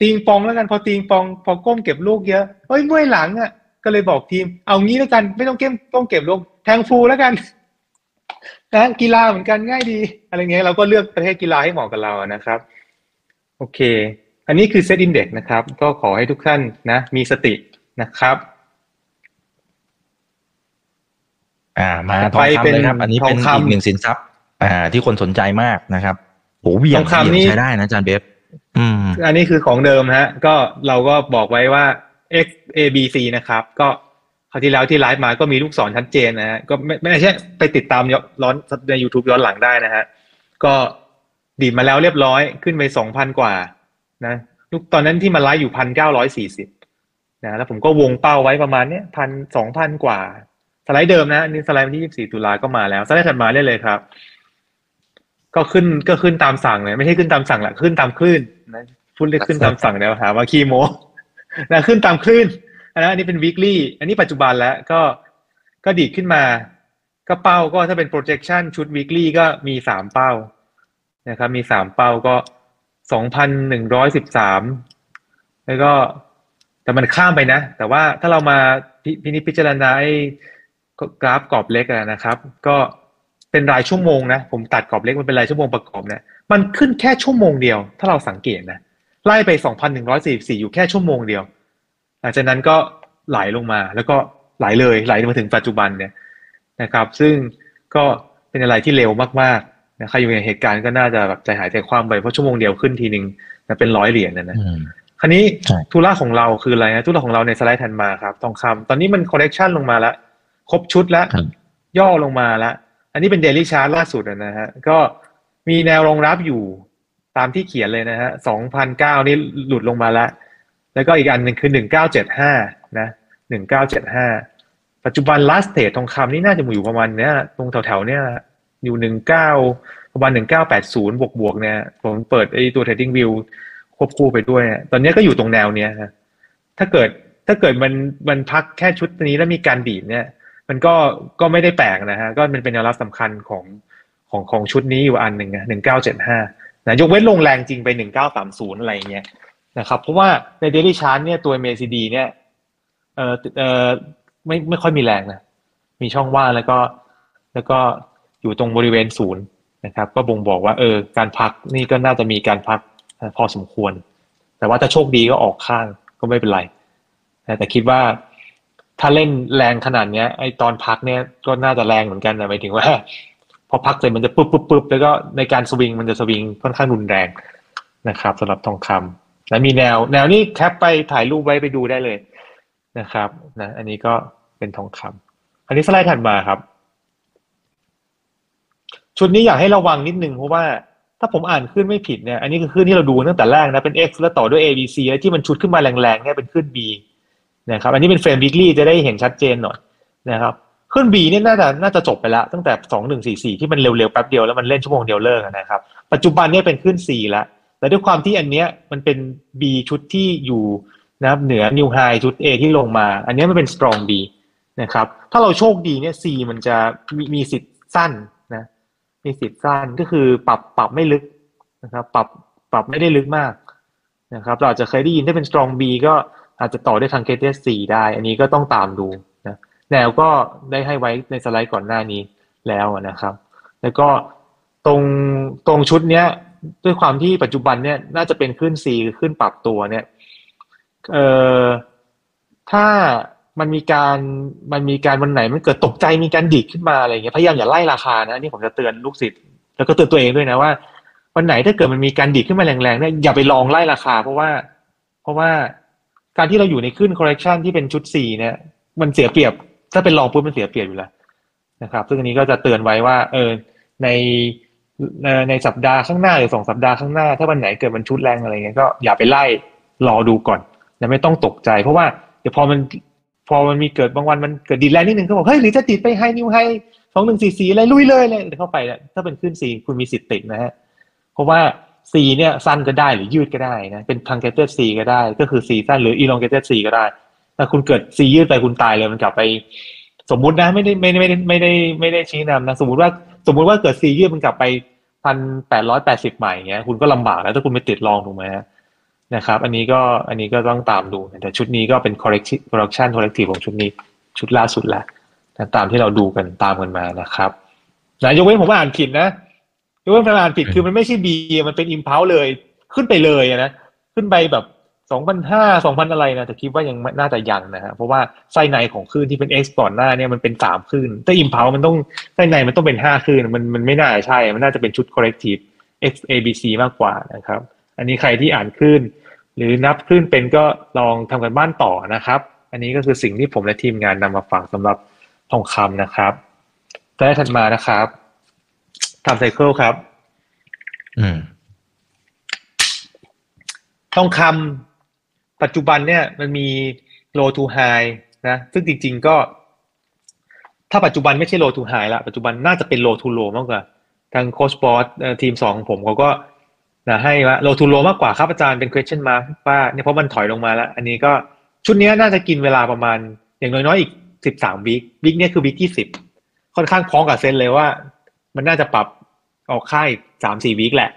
ตีงปองแล้วกันพอตีงปอง พอก้มเก็บลูกเยอะเฮ้ยเมื่อยหลังอะก็เลยบอกทีม เอางี้แล้วกันไม่ต้องเก็บต้องเก็บลูกแทงฟูแล้วกัน นะกีฬาเหมือนกันง่ายดี อะไรเงี้ยเราก็เลือกประเภทกีฬาให้เหมาะกับเรานะครับ โอเค อันนี้คือเซตอินเด็กนะครับ ก็ขอให้ทุกท่านนะ มีสตินะครับ อ่า มาทองคำเลยครับ อันนี้เป็นอีกหนึ่งสินทรัพย์ อ่า ที่คนสนใจมากนะครับโหเวียงทองคำนี่ใช้ได้นะจานเบฟอืมอันนี้คือของเดิมฮะ ก็เราก็บอกไว้ว่า X A B C นะครับ ก็ คราวที่แล้วที่ไลฟ์มาก็มีลูกศรชัดเจนนะฮะก็ไม่ไม่ใช่ไปติดตามย้อนใน YouTube ย้อนหลังได้นะฮะก็ดีดมาแล้วเรียบร้อยขึ้นไปสองพันกว่านะลูกตอนนั้นที่มาไลฟ์อยู่พันเก้าร้อยสี่สิบนะแล้วผมก็วงเป้าไว้ประมาณเนี้ยพันสองพันกว่า สไลด์เดิมนะนี่สไลด์วันที่ยี่สี่ตุลาก็มาแล้วสไลด์ถัดมาได้เลยครับ ก็ขึ้นก็ขึ้นตามสั่งเลยไม่ใช่ขึ้นตามสั่งแหละขึ้นตามคลื่นนะพูดเรียกขึ้นตามสั่งเดี๋ยวหาว่าคีโมนะขึ้นตามคลื่น อันนั้นอันนี้เป็น weekly อันนี้ปัจจุบันแล้วก็ก็ดีดขึ้นมาก็เป้าก็ถ้าเป็น projection ชุด weekly ก็มีสามเป้านะครับมีสามเป้าก็สองพันหนึ่งร้อยสิบสามแล้วก็แต่มันข้ามไปนะ แต่ว่าถ้าเรามาพิพินิจพิจารณาไอ้กราฟกรอบเล็กนะครับ ก็เป็นรายชั่วโมงนะ ผมตัดกรอบเล็กมันเป็นรายชั่วโมงประกอบเนี่ยมันขึ้นแค่ชั่วโมงเดียว ถ้าเราสังเกตนะไล่ไป2,144อยู่แค่ชั่วโมงเดียว หลังจากนั้นก็ไหลลงมา แล้วก็ไหลเลยไหลมาถึงปัจจุบันเนี่ยนะครับ ซึ่งก็เป็นอะไรที่เร็วมากๆนะใครอยู่ในเหตุการณ์ก็น่าจะแบบใจหายใจคว่ำไปเพราะชั่วโมงเดียวขึ้นทีหนึ่งนะเป็นร้อยเหรียญนะนะอืมคราวนี้ใช่ธุระของเราคืออะไรนะธุระของเราในสไลด์ถัดมาครับทองคำตอนนี้มันคอ r เ e คชันลงมาแล้วครบชุดแล้วครับย่อลงมาแล้ว อันนี้เป็นเดลิชาร์ตล่าสุดอะนะฮะก็มีแนวรองรับอยู่ตามที่เขียนเลยนะฮะสองพันเก้านี่หลุดลงมาแล้ว แล้วก็อีกอันหนึ่งคือหนึ่งเก้าเจ็ดห้านะหนึ่งเก้าเจ็ดห้าปัจจุบัน last state ทองคำนี่น่าจะอยู่ประมาณเนี้ยตรงแถวๆเนี้ยอยู่หนึ่งเก้าประมาณหนึ่งเก้าแปดศูนย์บวกบวกๆเนี่ยผมเปิดไอ้ตัว trading view ควบคู่ไปด้วย ตอนนี้ก็อยู่ตรงแนวเนี้ยนะถ้าเกิดถ้าเกิดมันมันพักแค่ชุดนี้แล้วมีการดีดเนี่ย มันก็ก็ไม่ได้แปลกนะฮะก็มันเป็นแนวรับสำคัญของของของชุดนี้อยู่อันหนึ่งนะหนึ่งเก้าเจ็ดห้านะยกเว้นลงแรงจริงไปหนึ่งเก้าสามศูนย์อะไรเงี้ย นะครับเพราะว่าใน daily chart เนี่ยตัว MACD เนี่ยเออเออไม่ไม่ค่อยมีแรงนะมีช่องว่างแล้วก็แล้วก็อยู่ตรงบริเวณศูนย์นะครับ ก็บ่งบอกว่าเออการพักนี่ก็น่าจะมีการพักพอสมควร แต่ว่าถ้าโชคดีก็ออกข้างก็ไม่เป็นไรนะแต่คิดว่าถ้าเล่นแรงขนาดเนี้ยไอตอนพักเนี่ยก็น่าจะแรงเหมือนกันนะหมายถึงว่า พอพักเสร็จมันจะปุ๊บปุ๊บปุ๊บแล้วก็ในการสวิงมันจะสวิงค่อนข้างรุนแรงนะครับสำหรับทองคำ และมีแนว แนวนี้แคปไปถ่ายรูปไว้ไปดูได้เลยนะครับนะอันนี้ก็เป็นทองคำอันนี้สไลด์ถัดมาครับ ชุดนี้อยากให้ระวังนิดนึงเพราะว่าถ้าผมอ่านขึ้นไม่ผิดเนี่ย อันนี้คือขึ้นที่เราดูตั้งแต่แรกนะ เป็น X แล้วต่อด้วย A B C แล้วที่มันชุดขึ้นมาแรงๆเนี่ยเป็นขึ้น B นะครับ อันนี้เป็นเฟรม weekly จะได้เห็นชัดเจนหน่อยนะครับ ขึ้น B เนี่ยน่าจะน่าจะจบไปแล้วตั้งแต่สองหนึ่งสี่สี่ที่มันเร็วๆแป๊บเดียวแล้วมันเล่นชั่วโมงเดียวเลิกนะครับ ปัจจุบันเนี่ยเป็นขึ้น C แล้ว แต่ด้วยความที่อันเนี้ยมันเป็น B ชุดที่อยู่นะครับเหนือ new high ชุด A ที่ลงมา อันนี้มันเป็น strong B นะครับ ถ้าเราโชคดีเนี่ย C มันจะมีมีสิทธิ์สั้นนะ มีสิทธิ์สั้นก็คือปรับปรับไม่ลึกนะครับ ปรับปรับไม่ได้ลึกมากนะครับ เราจจะเคยได้ยินถ้าเป็น strong B ก็อาจจะต่อได้ทาง KTS4 ได้ อันนี้ก็ต้องตามดูนะ แนวก็ได้ให้ไว้ในสไลด์ก่อนหน้านี้แล้วนะครับ แล้วก็ตรงตรงชุดเนี้ย ด้วยความที่ปัจจุบันเนี่ยน่าจะเป็นขึ้น C คือขึ้นปรับตัวเนี่ยเอ่อถ้ามันมีการมันมีการวันไหนมันเกิดตกใจมีการดิดขึ้นมาอะไรเงี้ยพยายามอย่าไล่ราคานะนี่ผมจะเตือนลูกศิษย์แล้วก็เตือนตัวเองด้วยนะว่า วันไหนถ้าเกิดมันมีการดิดขึ้นมาแรงๆเนี่ยอย่าไปลองไล่ราคา เพราะว่า เพราะว่าการที่เราอยู่ในขึ้น correction ที่เป็นชุด C เนี่ย มันเสียเปรียบ ถ้าเป็นลองปุ๊บมันเสียเปรียบอยู่แล้วนะครับ ซึ่งอันนี้ก็จะเตือนไว้ว่า เออใน ในในสัปดาห์ข้างหน้าหรือสองสัปดาห์ข้างหน้า ถ้าวันไหนเกิดมันชุดแรงอะไรเงี้ยก็อย่าไปไล่รอดูก่อนนะไม่ต้องตกใจ เพราะว่าเดี๋ยวพอมันพอมันมีเกิดบางวันมันเกิดดีแรงนิดนึงก็บอกเฮ้ยหรือจะติดไปให้นิวให้สองหนึ่งสี่สี่อะไรลุยเลยเลยเดี๋ยวเข้าไปถ้าเป็นขึ้นสี่คุณมีสิทธิ์ติดนะฮะเพราะว่า C เนี่ยสั้นก็ได้หรือยืดก็ได้นะเป็น truncated C ก็ได้ ก็คือ C สั้นหรือ elongated C ก็ได้ถ้าคุณเกิด C ยืดไปคุณตายเลยมันกลับไป สมมุตินะไม่ได้ไม่ได้ไม่ได้ไม่ได้ไม่ได้ชี้นำนะสมมุติว่า สมมุติว่าเกิด C ยืดมันกลับไปพันแปดร้อยแปดสิบใหม่เงี้ย คุณก็ลำบากแล้วถ้าคุณไปติดลองถูกไหมฮะนะครับ อันนี้ก็อันนี้ก็ต้องตามดูแต่ชุดนี้ก็เป็น correction correction corrective ของชุดนี้ ชุดล่าสุดแล้วนะตามที่เราดูกันตามกันมานะครับนะยกเว้นผมอ่านผิดนะยกเว้นผมอ่านผิดคือมันไม่ใช่ B มันเป็น impulse เลยขึ้นไปเลยนะขึ้นไปแบบ สองพันห้าสองพันอะไรนะแต่คิดว่ายังน่าจะยังนะฮะเพราะว่าไส้ในของคลื่นที่เป็น X ก่อนหน้าเนี่ยมันเป็นสามคลื่นแต่ impulse มันต้องไส้ในมันต้องเป็นห้าคลื่นมันมันไม่น่าใช่ มันน่าจะเป็นชุด corrective X A B C มากกว่านะครับ อันนี้ใครที่อ่านคลื่น หรือนับคลื่นเป็นก็ลองทำกันบ้านต่อนะครับ อันนี้ก็คือสิ่งที่ผมและทีมงานนำมาฝากสำหรับทองคำนะครับได้ถัดมานะครับทำไซเคิลครับ อืมทองคำ ปัจจุบันเนี่ยมันมี low to high นะซึ่งจริง ๆก็ ถ้าปัจจุบันไม่ใช่ low to high ละปัจจุบันน่าจะเป็น low to low มากกว่า ทางโค้ชบอสทีมสองของผมเขาก็นะให้ว่าโลทูโลมากกว่าครับอาจารย์เป็น question mark ว่าเนี่ยเพราะมันถอยลงมาแล้วอันนี้ก็ชุดนี้น่าจะกินเวลาประมาณอย่างน้อยๆอีกสิบสามวิควิคเนี้ยคือวิคที่สิบค่อนข้างพ้องกับเซนเลยว่า มันน่าจะปรับออกค่ายสามสี่วิคแหละ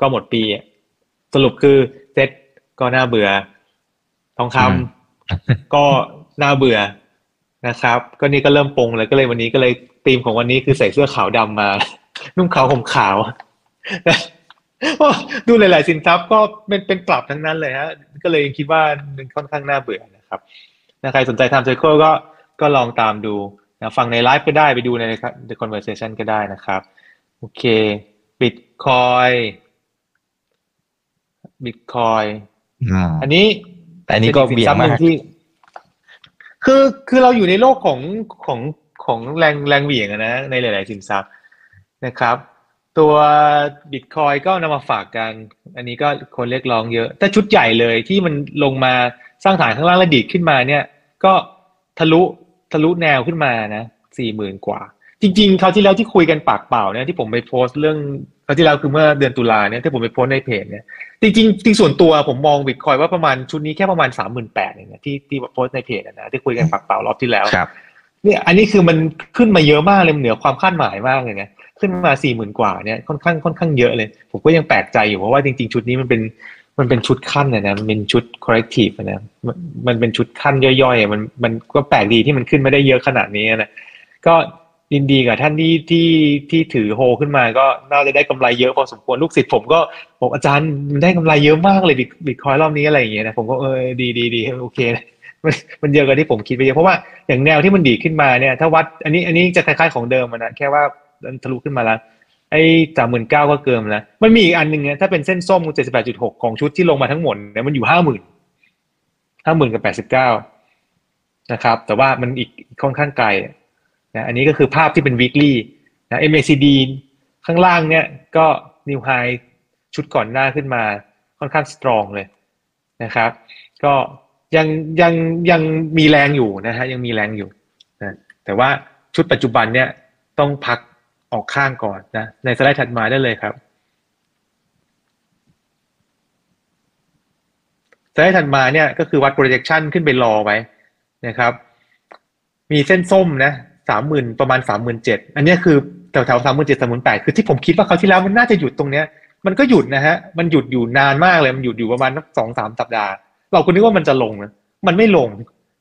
ก็หมดปี สรุปคือเซตก็น่าเบื่อ ทองคำอืมก็น่าเบื่อนะครับ ก็นี่ก็เริ่มปรงเลยก็เลยวันนี้ก็เลยธีมของวันนี้คือใส่เสื้อขาวดำมา นุ่งขาวห่มขาวดูหลาย ๆ สินทรัพย์ก็เป็นเป็นปรับทั้งนั้นเลยฮะก็เลยคิดว่ามันค่อนข้างน่าเบื่อนะครับถ้าใครสนใจทำไซเคิลก็ก็ลองตามดูนะฟังในไลฟ์ก็ได้ไปดูใน The Conversation ก็ได้นะครับ โอเคบิตคอยบิตคอยอืมอันนี้ แต่อันนี้ก็ป็เบี่ยงสินทรัพย์หมานึ่กที่คือคือเราอยู่ในโลกของของของแรงแรงเหวี่ยงอะนะ ในหลาย ๆ สินทรัพย์นะครับ ตัวบิตคอยก็นำมาฝากกัน อันนี้ก็คนเรียกร้องเยอะ แต่ชุดใหญ่เลยที่มันลงมาสร้างฐานข้างล่างแล้วดีดขึ้นมาเนี่ย ก็ทะลุทะลุแนวขึ้นมานะสี่หมื่นกว่า จริงๆคราวที่แล้วที่คุยกันปากเปล่าเนี่ยที่ผมไปโพสต์เรื่องคราวที่แล้วคือเมื่อเดือนตุลาเนี่ยที่ผมไปโพสต์ในเพจเนี่ยจริงๆจริงส่วนตัวผมมองบิตคอยว่าประมาณชุดนี้แค่ประมาณสามหมื่นแปดเองนะที่ที่โพสต์ในเพจอะนะที่คุยกันปากเปล่ารอบที่แล้วครับเนี่ยอันนี้คือมันขึ้นมาเยอะมากเลยมันเหนือความคาดหมายมากเลยนะขึ้นมาสี่หมื่นกว่าเนี่ยค่อนข้างค่อนข้างเยอะเลย ผมก็ยังแปลกใจอยู่เพราะว่าจริง ๆ ชุดนี้มันเป็นมันเป็นชุดขั้นนะนะมันเป็นชุด corrective อะนะมันมันเป็นชุดขั้นย่อยๆอะมันมันก็แปลกดีที่มันขึ้นไม่ได้เยอะขนาดนี้นะก็ ยินดีกับท่านที่ที่ที่ถือโฮขึ้นมาก็น่าจะได้กำไรเยอะพอสมควรลูกศิษย์ผมก็บอกอาจารย์มันได้กำไรเยอะมากเลยบิตบิตคอยรอบนี้อะไรอย่างเงี้ยนะผมก็เออดีดีดีโอเคมันมันเยอะกว่าที่ผมคิดไปเยอะเพราะว่าอย่างแนวที่มันดีขึ้นมาเนี่ย ถ้าวัดอันนี้อันนี้จะคล้ายๆของเดิมนะแค่ว่าทะลุขึ้นมาแล้วไอ้สามหมื่นเก้าก็เกินแล้วมันมีอีกอันหนึ่งนี่ยถ้าเป็นเส้นส้มเจ็ดสิบแปดจุดหกของชุดที่ลงมาทั้งหมดเนี่ยมันอยู่ห้าหมื่นห้าหมื่นกับแปดสิบเก้านะครับ แต่ว่ามันอีกค่อนข้างไกล นะอันนี้ก็คือภาพที่เป็น weekly นะ MACD ข้างล่างเนี่ยก็ new high ชุดก่อนหน้าขึ้นมาค่อนข้าง strong เลยนะครับ ก็ยังยังยังมีแรงอยู่นะฮะยังมีแรงอยู่นะแต่ว่าชุดปัจจุบันเนี่ยต้องพักออกข้างก่อนนะในสไลด์ถัดมาได้เลยครับสไลด์ถัดมาเนี่ยก็คือวัด projection ขึ้นไปรอไว้นะครับ มีเส้นส้มนะ สามหมื่นประมาณสามหมื่นเจ็ดอันนี้คือแถวแถวสามหมื่นเจ็ดสามหมื่นแปดคือที่ผมคิดว่าเขาที่แล้วมันน่าจะหยุดตรงเนี้ย มันก็หยุดนะฮะ มันหยุดอยู่นานมากเลย มันหยุดอยู่ประมาณสองสามสัปดาห์ เราก็นึกว่ามันจะลงนะ มันไม่ลง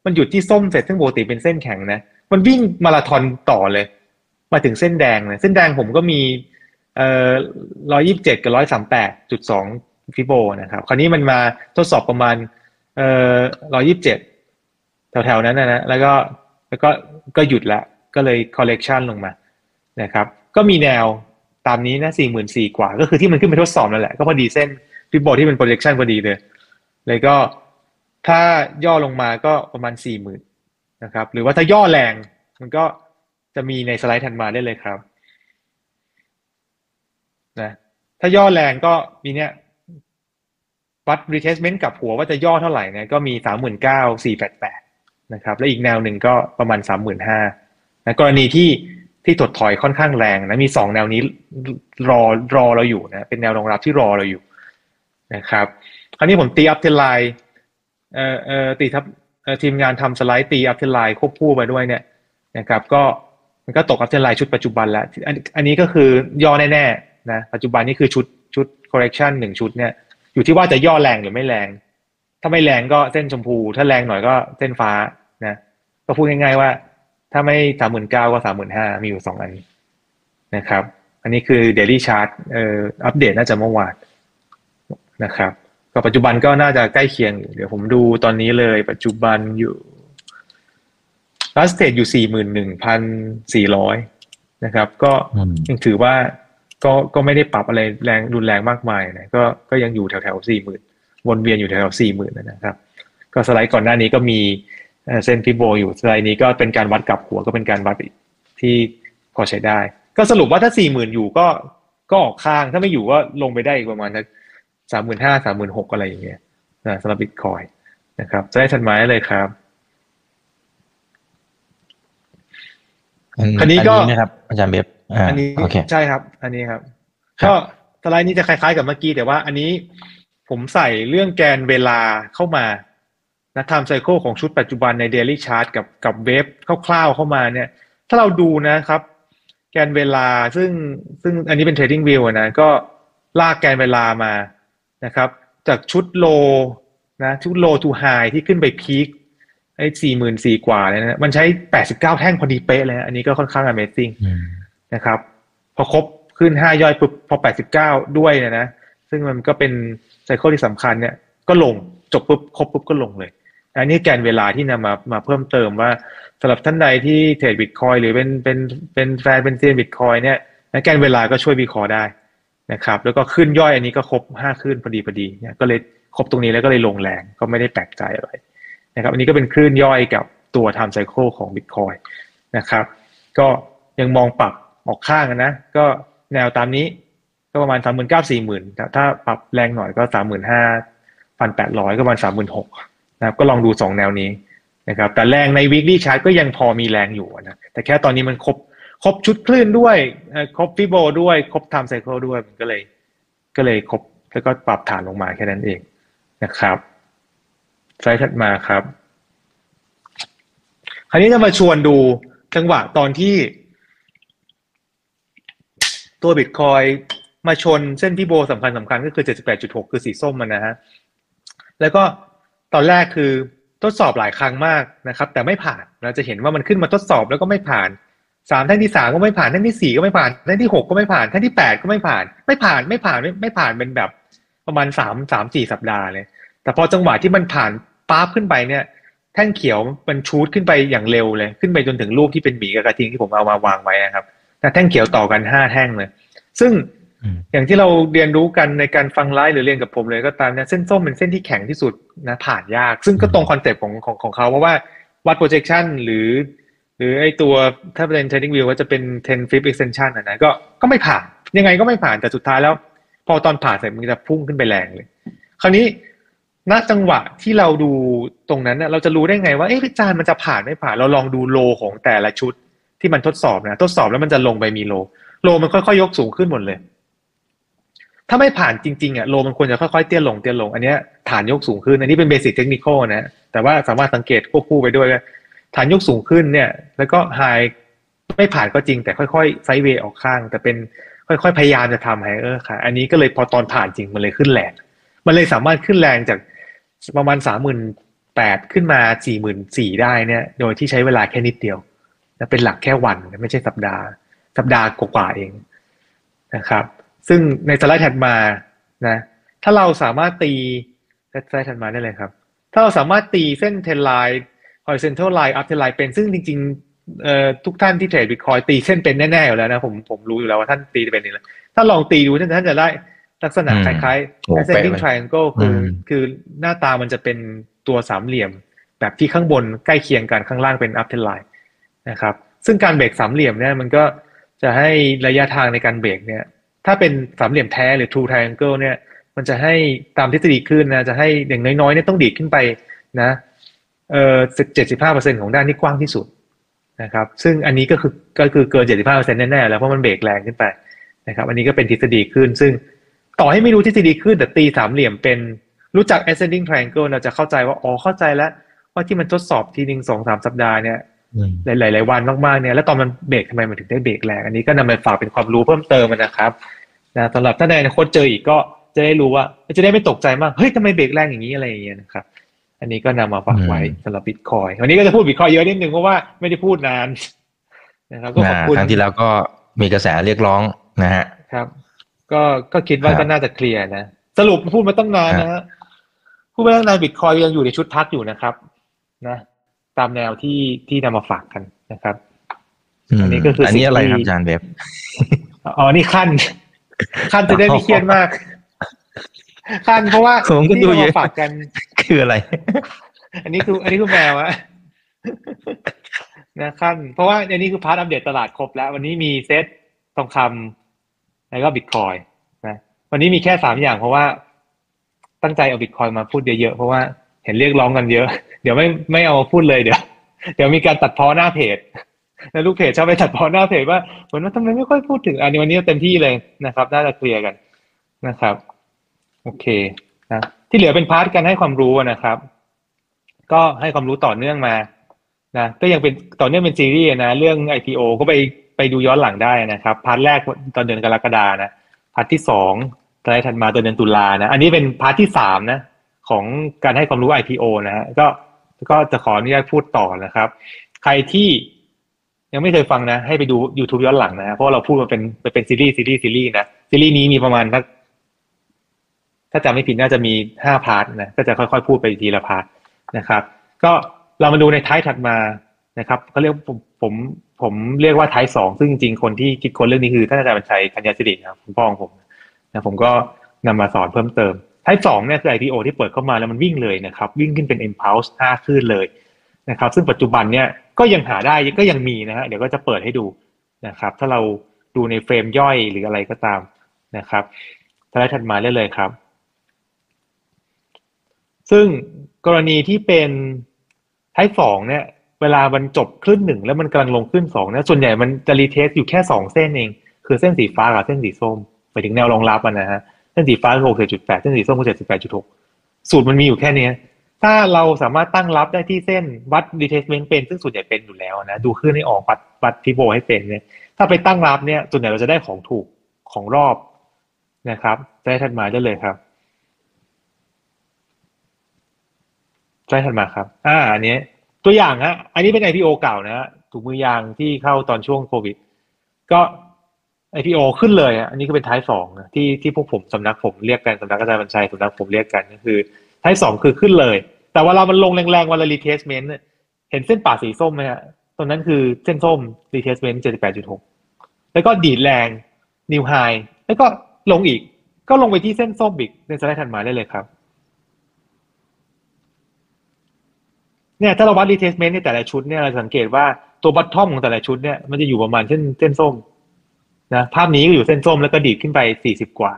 มันหยุดที่ส้มเสร็จซึ่งปกติเป็นเส้นแข็งนะ มันวิ่งมาราธอนต่อเลย มาถึงเส้นแดงเลย เส้นแดงผมก็มีเอ่อร้อยี่สิบเจ็ดกับร้อยสามแปดจุดสองฟิโบนะครับ คราวนี้มันมาทดสอบประมาณเอ่อร้อยี่สิบเจ็ดแถวๆนั้นนะนะ แล้วก็แล้วก็ก็หยุดละ ก็เลย collection ลงมานะครับก็มีแนวตามนี้นะสี่หมื่นสี่กว่า ก็คือที่มันขึ้นไปทดสอบนั่นแหละ ก็พอดีเส้นฟิบโบที่เป็น projection พอดีเลย เลยก็ถ้าย่อลงมาก็ประมาณสี่หมื่นนะครับ หรือว่าถ้าย่อแรงมันก็จะมีในสไลด์ถัดมาได้เลยครับนะถ้าย่อแรงก็มีเนี้ยวัด retestment กับหัวว่าจะย่อเท่าไหร่เนี่ยก็มีสามหมื่นเก้าสี่แปดแปดนะครับ และอีกแนวหนึ่งก็ประมาณสามหมื่นห้า นะกรณีที่ที่ถดถอยค่อนข้างแรงนะมีสองแนวนี้รอรอเราอยู่นะเป็นแนวรองรับที่รอเราอยู่นะครับคราวนี้ผมตีอัพเทนไลน์เอ่อเอ่อตีทับทีมงานทำสไลด์ตีอัพเทนไลน์ควบคู่ไปด้วยเนี่ยนะครับก็มันก็ตกอัพเทนไลน์ชุดปัจจุบันแล้วอันอันนี้ก็คือย่อแน่ๆนะปัจจุบันนี่คือชุดชุด correction หนึ่งชุดเนี่ยอยู่ที่ว่าจะย่อแรงหรือไม่แรง ถ้าไม่แรงก็เส้นชมพู ถ้าแรงหน่อยก็เส้นฟ้านะก็พูดง่ายๆว่า ถ้าไม่สามหมื่นเก้าก็สามหมื่นห้ามีอยู่สองอันนะครับ อันนี้คือ daily chart เอ่ออัปเดตน่าจะเมื่อวานนะครับก็ปัจจุบันก็น่าจะใกล้เคียงอยู่เดี๋ยวผมดูตอนนี้เลยปัจจุบันอยู่ latest อยู่สี่หมื่นหนึ่งพันสี่ร้อยนะครับ ก็อืมยังถือว่าก็ก็ไม่ได้ปรับอะไรแรงรุนแรงมากมายนะก็ก็ยังอยู่แถวแถวสี่หมื่นวนเวียนอยู่แถวแถวสี่หมื่นนะครับ ก็สไลด์ก่อนหน้านี้ก็มี เอ่อเส้น Fibo อยู่สไลด์นี้ก็เป็นการวัดกลับหัวก็เป็นการวัดที่พอใช้ได้ ก็สรุปว่าถ้าสี่หมื่นอยู่ก็ก็ออกข้างถ้าไม่อยู่ก็ลงไปได้อีกประมาณสักสามหมื่นห้าสามหมื่นหกอะไรอย่างเงี้ยนะสำหรับบิตคอยนะครับจะได้ทันไม้เลยครับอันคราวนี้ก็นะครับอาจารย์เบบอ่าอันนี้โอเคใช่ครับ อันนี้ครับครับก็สไลด์นี้จะคล้ายๆกับเมื่อกี้แต่ว่าอันนี้ผมใส่เรื่องแกนเวลาเข้ามา นะไทม์ไซเคิลของชุดปัจจุบันใน Daily Chart กับกับเวฟคร่าวๆเข้ามาเนี่ย ถ้าเราดูนะครับ แกนเวลาซึ่งซึ่งอันนี้เป็น Trading View นะ ก็ลากแกนเวลามานะครับ จากชุดโลนะชุดโลทูไฮที่ขึ้นไปพีคไอ้สี่หมื่นสี่กว่าเลยนะ มันใช้แปดสิบเก้าแท่งพอดีเป๊ะเลยนะอันนี้ก็ค่อนข้าง Amazing นะครับ พอครบขึ้นห้าย่อยปุ๊บพอแปดสิบเก้าด้วยนยนะ ซึ่งมันก็เป็นไซเคิลที่สำคัญเนี่ย ก็ลงจบปุ๊บครบปุ๊บก็ลงเลย อันนี้แกนเวลาที่นำมามาเพิ่มเติมว่าสำหรับท่านใดที่เทรดบิตคอยน์หรือเป็นเป็นเป็นแฟนเป็นเซียนบิตคอยน์เนี่ยแกนเวลาก็ช่วยวิเคราะห์ได้นะครับ แล้วก็คลื่นย่อยอันนี้ก็ครบห้าคลื่นพอดีพอดีเนี่ยก็เลยครบตรงนี้แล้วก็เลยลงแรงก็ไม่ได้แปลกใจอะไรนะครับ อันนี้ก็เป็นคลื่นย่อยกับตัว time cycle ของบิตคอยน์นะครับ ก็ยังมองปรับออกข้างนะ ก็แนวตามนี้ก็ประมาณสามหมื่นเก้าสี่หมื่นถ้าปรับแรงหน่อยก็สามหมื่นห้าพันแปดร้อยก็ประมาณสามหมื่นหก นะครับก็ลองดูสองแนวนี้นะครับแต่แรงใน weekly chart ก็ยังพอมีแรงอยู่นะแต่แค่ตอนนี้มันครบครบชุดคลื่นด้วยครบฟิโบด้วยครบ time cycle ด้วยมันก็เลยก็เลยครบแล้วก็ปรับฐานลงมาแค่นั้นเองนะครับสไลด์ถัดมาครับ คราวนี้จะมาชวนดูจังหวะตอนที่ ตัวบิตคอยมาชนเส้นพี่โบสำคัญสำคัญก็คือ 78.6 คือสีส้มมันนะฮะ แล้วก็ ตอนแรกคือทดสอบหลายครั้งมากนะครับ แต่ไม่ผ่านเราจะเห็นว่ามันขึ้นมาทดสอบแล้วก็ไม่ผ่านสามแท่งที่สามก็ไม่ผ่านแท่งที่สี่ก็ไม่ผ่านแท่งที่หกก็ไม่ผ่านแท่งที่แปดก็ไม่ผ่าน ไม่ผ่านไม่ผ่านไม่ไม่ผ่านเป็นแบบประมาณสามสามสี่สัปดาห์เลยแต่พอจังหวะที่มันผ่านปั๊บขึ้นไปเนี่ย แท่งเขียวมันชูดขึ้นไปอย่างเร็วเลย ขึ้นไปจนถึงรูปที่เป็นหมีกับกระทิงที่ผมเอามาวางไว้นะครับแต่แท่งเขียวต่อกันห้าแท่งเลย ซึ่งอย่างที่เราเรียนรู้กันในการฟังไลฟ์หรือเรียนกับผมเลยก็ตามเนี่ยเส้นส้มเป็นเส้นที่แข็งที่สุด นะผ่านยาก ซึ่งก็ตรง concept ของของของเขาเพราะว่าวัด projection หรือ หรือไอตัวถ้าเป็น trading view ก็จะเป็น10 flip extension อะนะก็ก็ไม่ผ่าน ยังไงก็ไม่ผ่านแต่สุดท้ายแล้ว พอตอนผ่านเสร็จมันจะพุ่งขึ้นไปแรงเลย คราวนี้ณจังหวะที่เราดูตรงนั้นเน่ยเราจะรู้ได้ไงว่าเอ๊ะอาจารย์มันจะผ่านไม่ผ่านเราลองดู low ของแต่ละชุดที่มันทดสอบนะทดสอบแล้วมันจะลงไปมี low low มันค่อยๆยกสูงขึ้นหมดเลย ถ้าไม่ผ่านจริงๆอะ low มันควรจะค่อยๆเตี้ยลงเตี้ยลง อันนี้ฐานยกสูงขึ้น อันนี้เป็น basic เทคนิคนะ แต่ว่าสามารถสังเกตควบคู่ไปด้วย ฐานยกสูงขึ้นเนี่ย แล้วก็ high ไม่ผ่านก็จริง แต่ค่อยๆ sideway ออกข้าง แต่เป็นค่อยๆพยายามจะทำ higher high อันนี้ก็เลยพอตอนผ่านจริงมันเลยขึ้นแรง มันเลยสามารถขึ้นแรงจากประมาณสามหมื่นแปดขึ้นมาสี่หมื่นสี่ได้เนี่ย โดยที่ใช้เวลาแค่นิดเดียวและเป็นหลักแค่วันไม่ใช่สัปดาห์ สัปดาห์กว่าเองนะครับ ซึ่งในสไลด์ถัดมานะถ้าเราสามารถตีสไลด์ถัดมาได้เลยครับ ถ้าเราสามารถตีเส้นเทนไลน์ horizontal line up line เป็นซึ่งจริงๆเอ่อทุกท่านที่เทรดบิตคอยตีเส้นเป็นแน่ๆอยู่แล้วนะผมผมรู้อยู่แล้วว่าท่านตีเป็นนี่แหละถ้าลองตีดูท่านท่านจะได้ลักษณะคล้ายๆ ascending triangle คือคือหน้าตามันจะเป็นตัวสามเหลี่ยม แบบที่ข้างบนใกล้เคียงกันข้างล่างเป็น up line นะครับ ซึ่งการเบรกสามเหลี่ยมเนี่ยมันก็จะให้ระยะทางในการเบรกเนี่ย ถ้าเป็นสามเหลี่ยมแท้หรือ true triangle เนี่ย มันจะให้ตามทฤษฎีขึ้นนะจะให้อย่างน้อยๆเนี่ยต้องดีดขึ้นไปนะเอ่อเจ็ดสิบห้าเปอร์เซ็นของด้านที่กว้างที่สุดนะครับ ซึ่งอันนี้ก็คือก็คือเกินเจ็ดสิบห้าเปอร์เซ็นแน่ๆแล้วเพราะมันเบรกแรงขึ้นไปนะครับ อันนี้ก็เป็นทฤษฎีขึ้น ซึ่งต่อให้ไม่รู้ทฤษฎีขึ้นแต่ตีสามเหลี่ยมเป็นรู้จัก ascending triangle เราจะเข้าใจว่าอ๋อเข้าใจแล้วว่าที่มันทดสอบทีหนึ่งสองสามสัปดาห์เนี่ยหลายหลายวันมากๆเนี่ยแล้วตอนมันเบรกทำไมมันถึงได้เบรกแรงอันนี้ก็นำมาฝากเป็นความรู้เพิ่มเติมนะครับ นะสำหรับถ้าในอนาคตเจออีกก็จะได้รู้ว่าจะได้ไม่ตกใจมากเฮ้ยทำไมเบรกแรงอย่างนี้อะไรอย่างเงี้ยนะครับอันนี้ก็นำมาฝากไว้สำหรับบิตคอยวันนี้ก็จะพูดบิตคอยเยอะนิดนึงเพราะว่าไม่ได้พูดนานนะครับก็ขอบคุณครั้งที่แล้วก็มีกระแสเรียกร้องนะฮะครับ ก็ก็คิดว่าก็น่าจะเคลียร์นะสรุปพูดมาตั้งนานนะฮะพูดมาตั้งนานบิตคอยยังอยู่ในชุดทักอยู่นะครับ นะ ตามแนวที่ที่นำมาฝากกันนะครับอันนี้ก็คืออันนี้อะไรครับอาจารย์เบบอ๋อนี่ขั้น ขั้นจะได้ไม่เครียดมากขั้นเพราะว่าผมก็ดูเยอะฝากกัน คืออะไร อันนี้คือ อันนี้คือแมวอะนะคั่นเพราะว่าอันนี้คือ part อัปเดตตลาดครบแล้ว วันนี้มีเซ็ตทองคำแล้วก็บิตคอยน์นะวันนี้มีแค่สามอย่างเพราะว่าตั้งใจเอาบิตคอยน์มาพูดเยอะๆเพราะว่าเห็นเรียกร้องกันเยอะ เดี๋ยวไม่ไม่เอามาพูดเลยเดี๋ยว เดี๋ยวมีการตัดพ้อหน้าเพจ แล้วลูกเพจชอบไปตัดพ้อหน้าเพจว่าเหมือนว่าทำไมไม่ค่อยพูดถึงอันนี้วันนี้เต็มที่เลยนะครับน่าจะเคลียร์กันนะครับ โอเคนะที่เหลือเป็น part การให้ความรู้นะครับ ก็ให้ความรู้ต่อเนื่องมานะก็ยังเป็นต่อเนื่องเป็นซีรีส์นะ เรื่อง IPO ก็ไปไปดูย้อนหลังได้นะครับ part แรกตอนเดือนกรกฎานะ part ที่สองไตรถัดมาตอนเดือนตุลานะ อันนี้เป็น part ที่สามนะ ของการให้ความรู้ IPO นะฮะก็ก็จะขออนุญาตพูดต่อนะครับ ใครที่ ยังไม่เคยฟังนะ ให้ไปดู YouTube ย้อนหลังนะ เพราะเราพูดมาเป็นเป็นซีรีส์ซีรีส์ซีรีส์นะ ซีรีส์นี้มีประมาณถ้าถ้าจำไม่ผิดน่าจะมีห้า part นะ ก็จะค่อยๆ พูดไปทีละ part นะครับ ก็เรามาดูใน type ถัดมานะครับเขาเรียกผมผมผมเรียกว่า type สองซึ่งจริงๆคนที่คิดค้นเรื่องนี้คือท่านอาจารย์บรรชัยธัญญสิริครับคุณพ่อของผมนะผมก็นำมาสอนเพิ่มเติม type สองเนี่ยคือ IPO ที่เปิดเข้ามาแล้วมันวิ่งเลยนะครับ วิ่งขึ้นเป็น impulse ห้าคลื่นเลยนะครับ ซึ่งปัจจุบันเนี่ย ก็ยังหาได้ก็ยังมีนะฮะเดี๋ยวก็จะเปิดให้ดูนะครับ ถ้าเราดูใน frame ย่อยหรืออะไรก็ตามนะครับสไลด์ถัดมาได้เลยครับ ซึ่งกรณีที่เป็น type สองเนี่ย เวลามันจบคลื่นหนึ่งแล้วมันกำลังลงคลื่นสองเนี่ยส่วนใหญ่มันจะ retrace อยู่แค่สองเส้นเอง คือเส้นสีฟ้ากับเส้นสีส้มไปถึงแนวรองรับมันนะฮะเส้นสีฟ้าคือหกสิบจุดแปดเส้นสีส้มคือเจ็ดสิบแปดจุดหกสูตรมันมีอยู่แค่นี้ ถ้าเราสามารถตั้งรับได้ที่เส้นวัดรีเทสเมนต์เป็น ซึ่งส่วนใหญ่เป็นอยู่แล้วนะ ดูขึ้นให้ออกวัดวัดพิโบให้เป็นเนี่ย ถ้าไปตั้งรับเนี่ย ส่วนใหญ่เราจะได้ของถูกของรอบนะครับได้ถัดมาได้เลยครับได้ถัดมาครับ อ่า อันนี้ตัวอย่างฮะ อันนี้เป็น IPO เก่านะฮะถุงมือยางที่เข้าตอนช่วงโควิด ก็ IPO ขึ้นเลยอะอันนี้ก็เป็นท้ายสองที่ที่พวกผมสำนักผมเรียกกันสำนักอาจารย์บัญชัยสำนักผมเรียกกันก็คือ type สองคือขึ้นเลย แต่ว่าเรามันลงแรงๆวัด retracement เห็นเส้นประสีส้มไหมฮะตรงนั้นคือเส้นส้ม retracement เจ็ดสิบแปดจุดหกแล้วก็ดีดแรง new high แล้วก็ลงอีก ก็ลงไปที่เส้นส้มอีกในสไลด์ถัดมาได้เลยครับเนี่ยถ้าเราวัด retracement ในแต่ละชุดเนี่ยเราสังเกตว่าตัว bottom ของแต่ละชุดเนี่ยมันจะอยู่ประมาณเส้นเส้นส้มนะภาพนี้ก็อยู่เส้นส้มแล้วก็ดีดขึ้นไปสี่สิบกว่า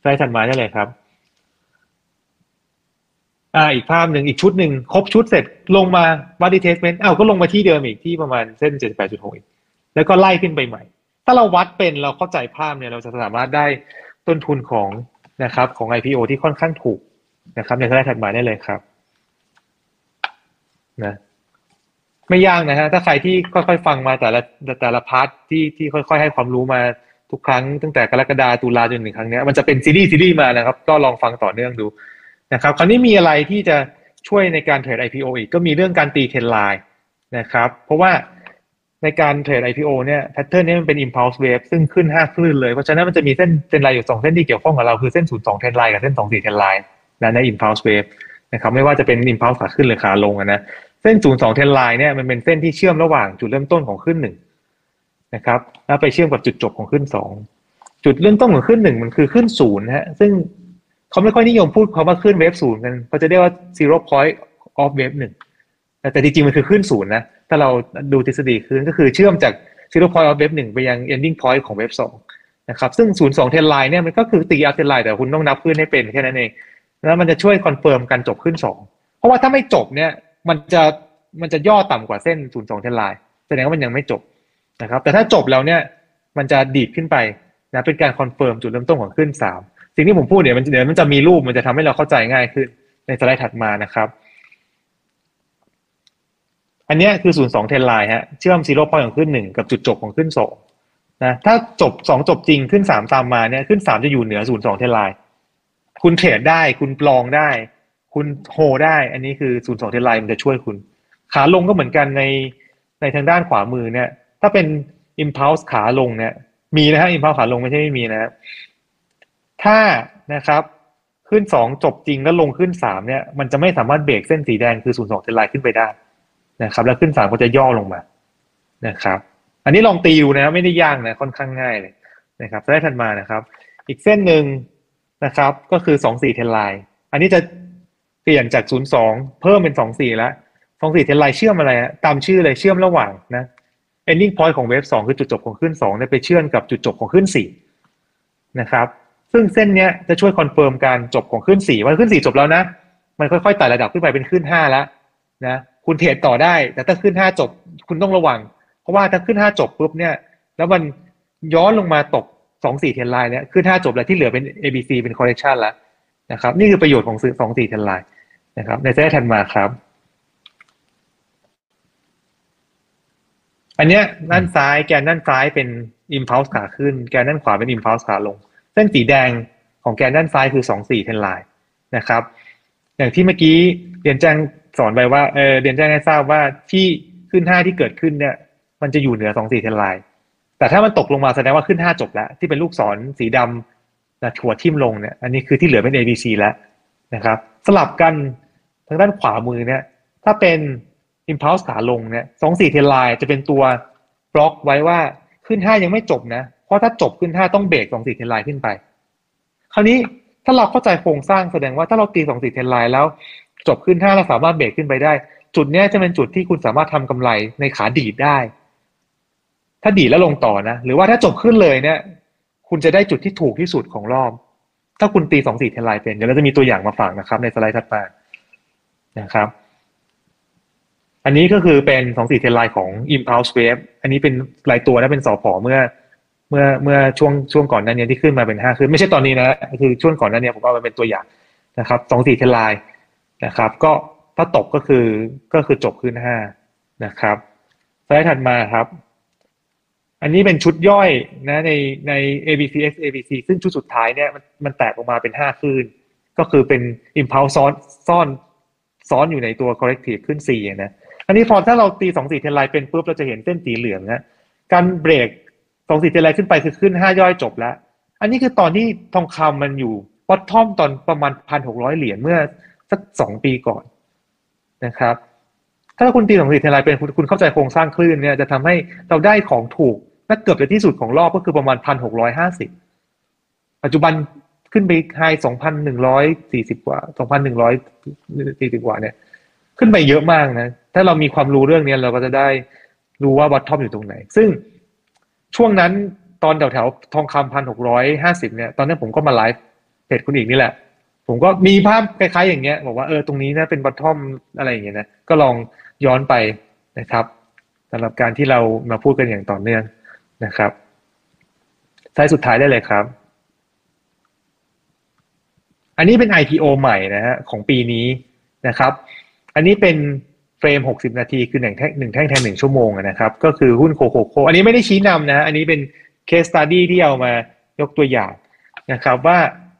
สไลด์ถัดมาได้เลยครับ อ่าอีกภาพหนึ่งอีกชุดหนึ่งครบชุดเสร็จลงมาวัดดีเทสเมนต์อ้าวก็ลงมาที่เดิมอีกที่ประมาณเส้นเจ็ดแปดจุดหกอีกแล้วก็ไล่ขึ้นไปใหม่ ถ้าเราวัดเป็นเราเข้าใจภาพเนี่ยเราจะสามารถได้ต้นทุนของนะครับของ IPO ที่ค่อนข้างถูกนะครับ ในสไลด์ถัดมาได้เลยครับนะไม่ยากนะฮะถ้าใครที่ค่อยๆฟังมาแต่ละแต่ละ part ที่ที่ค่อย ๆ ให้ความรู้มาทุกครั้งตั้งแต่กรกฎาตุลาจนถึงครั้งนี้มันจะเป็นซีรีส์ซีรีส์มานะครับ ก็ลองฟังต่อเนื่องดู นะครับคราวนี้มีอะไรที่จะช่วยในการเทรด IPO อีกก็มีเรื่องการตี trend line นะครับ เพราะว่าในการเทรด IPO เนี่ย pattern นี้มันเป็น impulse wave ซึ่งขึ้น 5 คลื่นเลย เพราะฉะนั้นมันจะมีเส้น trend line อยู่ 2 เส้นที่เกี่ยวข้องกับเรา คือเส้น 02 trend line กับเส้น 24 trend line นะใน impulse wave นะครับไม่ว่าจะเป็น impulse ขาขึ้นหรือขาลงนะเส้น 02 เทรนไลน์เนี่ยมันเป็นเส้นที่เชื่อมระหว่างจุดเริ่มต้นของขึ้นหนึ่งนะครับแล้วไปเชื่อมกับจุดจบของขึ้นสองจุดเริ่มต้นของขึ้นหนึ่งมันคือขึ้นศูนย์ฮะซึ่ง เขาไม่ค่อยนิยมพูดคำว่าขึ้นเวฟศูนย์กันเขาจะเรียกว่า zero point of wave หนึ่งแต่จริงๆ มันคือขึ้นศูนย์นะ ถ้าเราดูทฤษฎีขึ้นก็คือเชื่อมจาก zero point of wave หนึ่งไปยัง ending point ของเวฟสองนะครับ ซึ่งศูนย์สองเทนไลน์เนี่ยมันก็คือตีอัพเทนไลน์แต่คุณต้องนับขึ้นให้เป็นแค่นั้นเอง แล้วมันจะช่วย confirm การจบคลื่นสองเพราะว่าถ้าไม่จบเนี่ยมันจะมันจะย่อต่ำกว่าเส้น02 trend line แสดงว่ามันยังไม่จบนะครับ แต่ถ้าจบแล้วเนี่ยมันจะดีดขึ้นไปนะเป็นการ confirm จุดเริ่มต้นของคลื่น3 สิ่งที่ผมพูดเนี่ยมันเดี๋ยวมันจะมีรูปมันจะทำให้เราเข้าใจง่ายขึ้นในสไลด์ถัดมานะครับ อันนี้คือ 02 trend line ฮะเชื่อม zero point ของคลื่น 1 กับจุดจบของคลื่น2นะถ้าจบ 2 จบจริงคลื่น 3 ตามมาเนี่ยคลื่น 3 จะอยู่เหนือ 02 trend lineคุณเทรดได้คุณปลองได้ คุณโฮได้ อันนี้คือ 02 เทนไลน์มันจะช่วยคุณ ขาลงก็เหมือนกันในในทางด้านขวามือเนี่ย ถ้าเป็น impulse ขาลงเนี่ยมีนะฮะ impulse ขาลงไม่ใช่ไม่มีนะ ถ้านะครับขึ้นสองจบจริงแล้วลงขึ้นสามเนี่ยมันจะไม่สามารถเบรกเส้นสีแดงคือศูนย์สองเทนไลน์ขึ้นไปได้นะครับ แล้วขึ้นสามก็จะย่อลงมานะครับ อันนี้ลองตีดูนะไม่ได้ยากนะค่อนข้างง่ายเลยนะครับสไลด์ถัดมานะครับ อีกเส้นหนึ่งนะครับ ก็คือสองสี่ trend line อันนี้จะเปลี่ยนจากศูนย์สองเพิ่มเป็นสองสี่แล้วสองสี่ trend line เชื่อมอะไรตามชื่อเลยเชื่อมระหว่างนะ ending point ของ wave สองคือจุดจบของคลื่นสองเนี่ยไปเชื่อมกับจุดจบของคลื่นสี่นะครับ ซึ่งเส้นเนี้ยจะช่วย confirm การจบของคลื่นสี่ว่าคลื่นสี่จบแล้วนะ มันค่อยๆไต่ระดับขึ้นไปเป็นคลื่นห้าแล้วนะคุณเทรดต่อได้ แต่ถ้าคลื่นห้าจบคุณต้องระวัง เพราะว่าถ้าขึ้นห้าจบปุ๊บเนี่ยแล้วมันย้อนลงมาตกสองสี่เทนไลน์เนี่ยขึ้นห้าจบแล้วที่เหลือเป็น ABC เป็น correction แล้วนะครับ นี่คือประโยชน์ของซื้อสองสี่เทนไลน์นะครับ ในเซตถัดมาครับ อันเนี้ยด้านซ้ายแกนด้านซ้ายเป็น impulse ขาขึ้น แกนด้านขวาเป็น impulse ขาลง เส้นสีแดงของแกนด้านซ้ายคือสองสี่เทนไลน์นะครับ อย่างที่เมื่อกี้เรียนแจ้งสอนไปว่าเออเรียนแจ้งให้ทราบว่าที่ขึ้นห้าที่เกิดขึ้นเนี่ย มันจะอยู่เหนือสองสี่เทนไลน์แต่ถ้ามันตกลงมาแสดงว่าขึ้นห้าจบแล้ว ที่เป็นลูกศรสีดำนะถั่วทิ่มลงเนี่ยอันนี้คือที่เหลือเป็น ABC แล้วนะครับ สลับกันทางด้านขวามือเนี่ย ถ้าเป็น impulse ขาลงเนี่ยสองสี่เทนไลน์จะเป็นตัวบล็อกไว้ว่าขึ้นห้ายังไม่จบนะ ราะถ้าจบขึ้นห้าต้องเบรกสองสี่เทนไลน์ขึ้นไป คราวนี้ถ้าเราเข้าใจโครงสร้างแสดงว่าถ้าเราตีสองสี่เทนไลน์แล้ว จบขึ้นห้าเราสามารถเบรกขึ้นไปได้ จุดนี้จะเป็นจุดที่คุณสามารถทำกำไรในขาดีดได้ ถ้าดีดแล้วลงต่อนะ หรือว่าถ้าจบขึ้นเลยเนี่ย คุณจะได้จุดที่ถูกที่สุดของรอบ ถ้าคุณตีสองสี่เทนไลน์เป็นเดี๋ยวเราจะมีตัวอย่างมาฝากนะครับ ในสไลด์ถัดมานะครับ อันนี้ก็คือเป็นสองสี่เทนไลน์ของ impulse wave อันนี้เป็นรายตัวนะเป็นสอพอเมื่อ มื่อเมื่อช่วงช่วงก่อนหน้านี้ที่ขึ้นมาเป็นห้าคือไม่ใช่ตอนนี้นะคือช่วงก่อนหน้านี้ผมเอามาเป็นตัวอย่างนะครับสองสี่เทนไลน์นะครับ ก็ถ้าตกก็คือก็คือจบขึ้นห้านะครับสไลด์ถัดมาครับ อันนี้เป็นชุดย่อยนะในใน ABC X ABC ซึ่งชุดสุดท้ายเนี่ยมันมันแตกออกมาเป็นห้าคลื่นก็คือเป็น impulse ซ้อนซ่อนซ้อนอยู่ในตัว corrective ขึ้นสี่นะอันนี้พอถ้าเราตีสองสี่เทนไลน์เป็นปุ๊บเราจะเห็นเส้นสีเหลืองนะการเบรก สองสี่เทนไลน์ขึ้นไปคือขึ้นห้าย่อยจบแล้ว อันนี้คือตอนที่ทองคำมันอยู่วัดท่อมตอนประมาณพันหกร้อยเหรียญเมื่อสักสองปีก่อนนะครับ ถ้าคุณตีสองสี่เทนไลเป็นคุณเข้าใจโครงสร้างคลื่นเนี่ยจะทำให้เราได้ของถูกและเกือบจะที่สุดของรอบก็คือประมาณพันหกร้อยห้าสิบปัจจุบันขึ้นไปไฮสองพันหนึ่งร้อยสี่สิบกว่าสองพันหนึ่งร้อยสี่สิบกว่าเนี่ย ขึ้นไปเยอะมากนะ ถ้าเรามีความรู้เรื่องนี้เราก็จะได้รู้ว่าวัดทอมอยู่ตรงไหน ซึ่ง ช่วงนั้นตอนแถวแถวทองคำพันหกร้อยห้าสิบเนี่ยตอนนั้นผมก็มาไลฟ์เพจคุณอีกนี่แหละ ผมก็มีภาพคล้ายๆ อย่างเงี้ยบอกว่าเออตรงนี้นะเป็นวัดทอมอะไรอย่างเงี้ยนะก็ลองย้อนไปนะครับสำหรับการที่เรามาพูดกันอย่างต่อเนื่องนะครับท้ายสุดท้ายได้เลยครับ อันนี้เป็น IPO ใหม่นะฮะของปีนี้นะครับ อันนี้เป็น เฟรม 60 นาทีคือหนึ่งแท่งหนึ่งแท่งแทนหนึ่งชั่วโมงนะครับ ก็คือหุ้นโคโคโค อันนี้ไม่ได้ชี้นำนะ อันนี้เป็น case study ที่เอามายกตัวอย่างนะครับว่า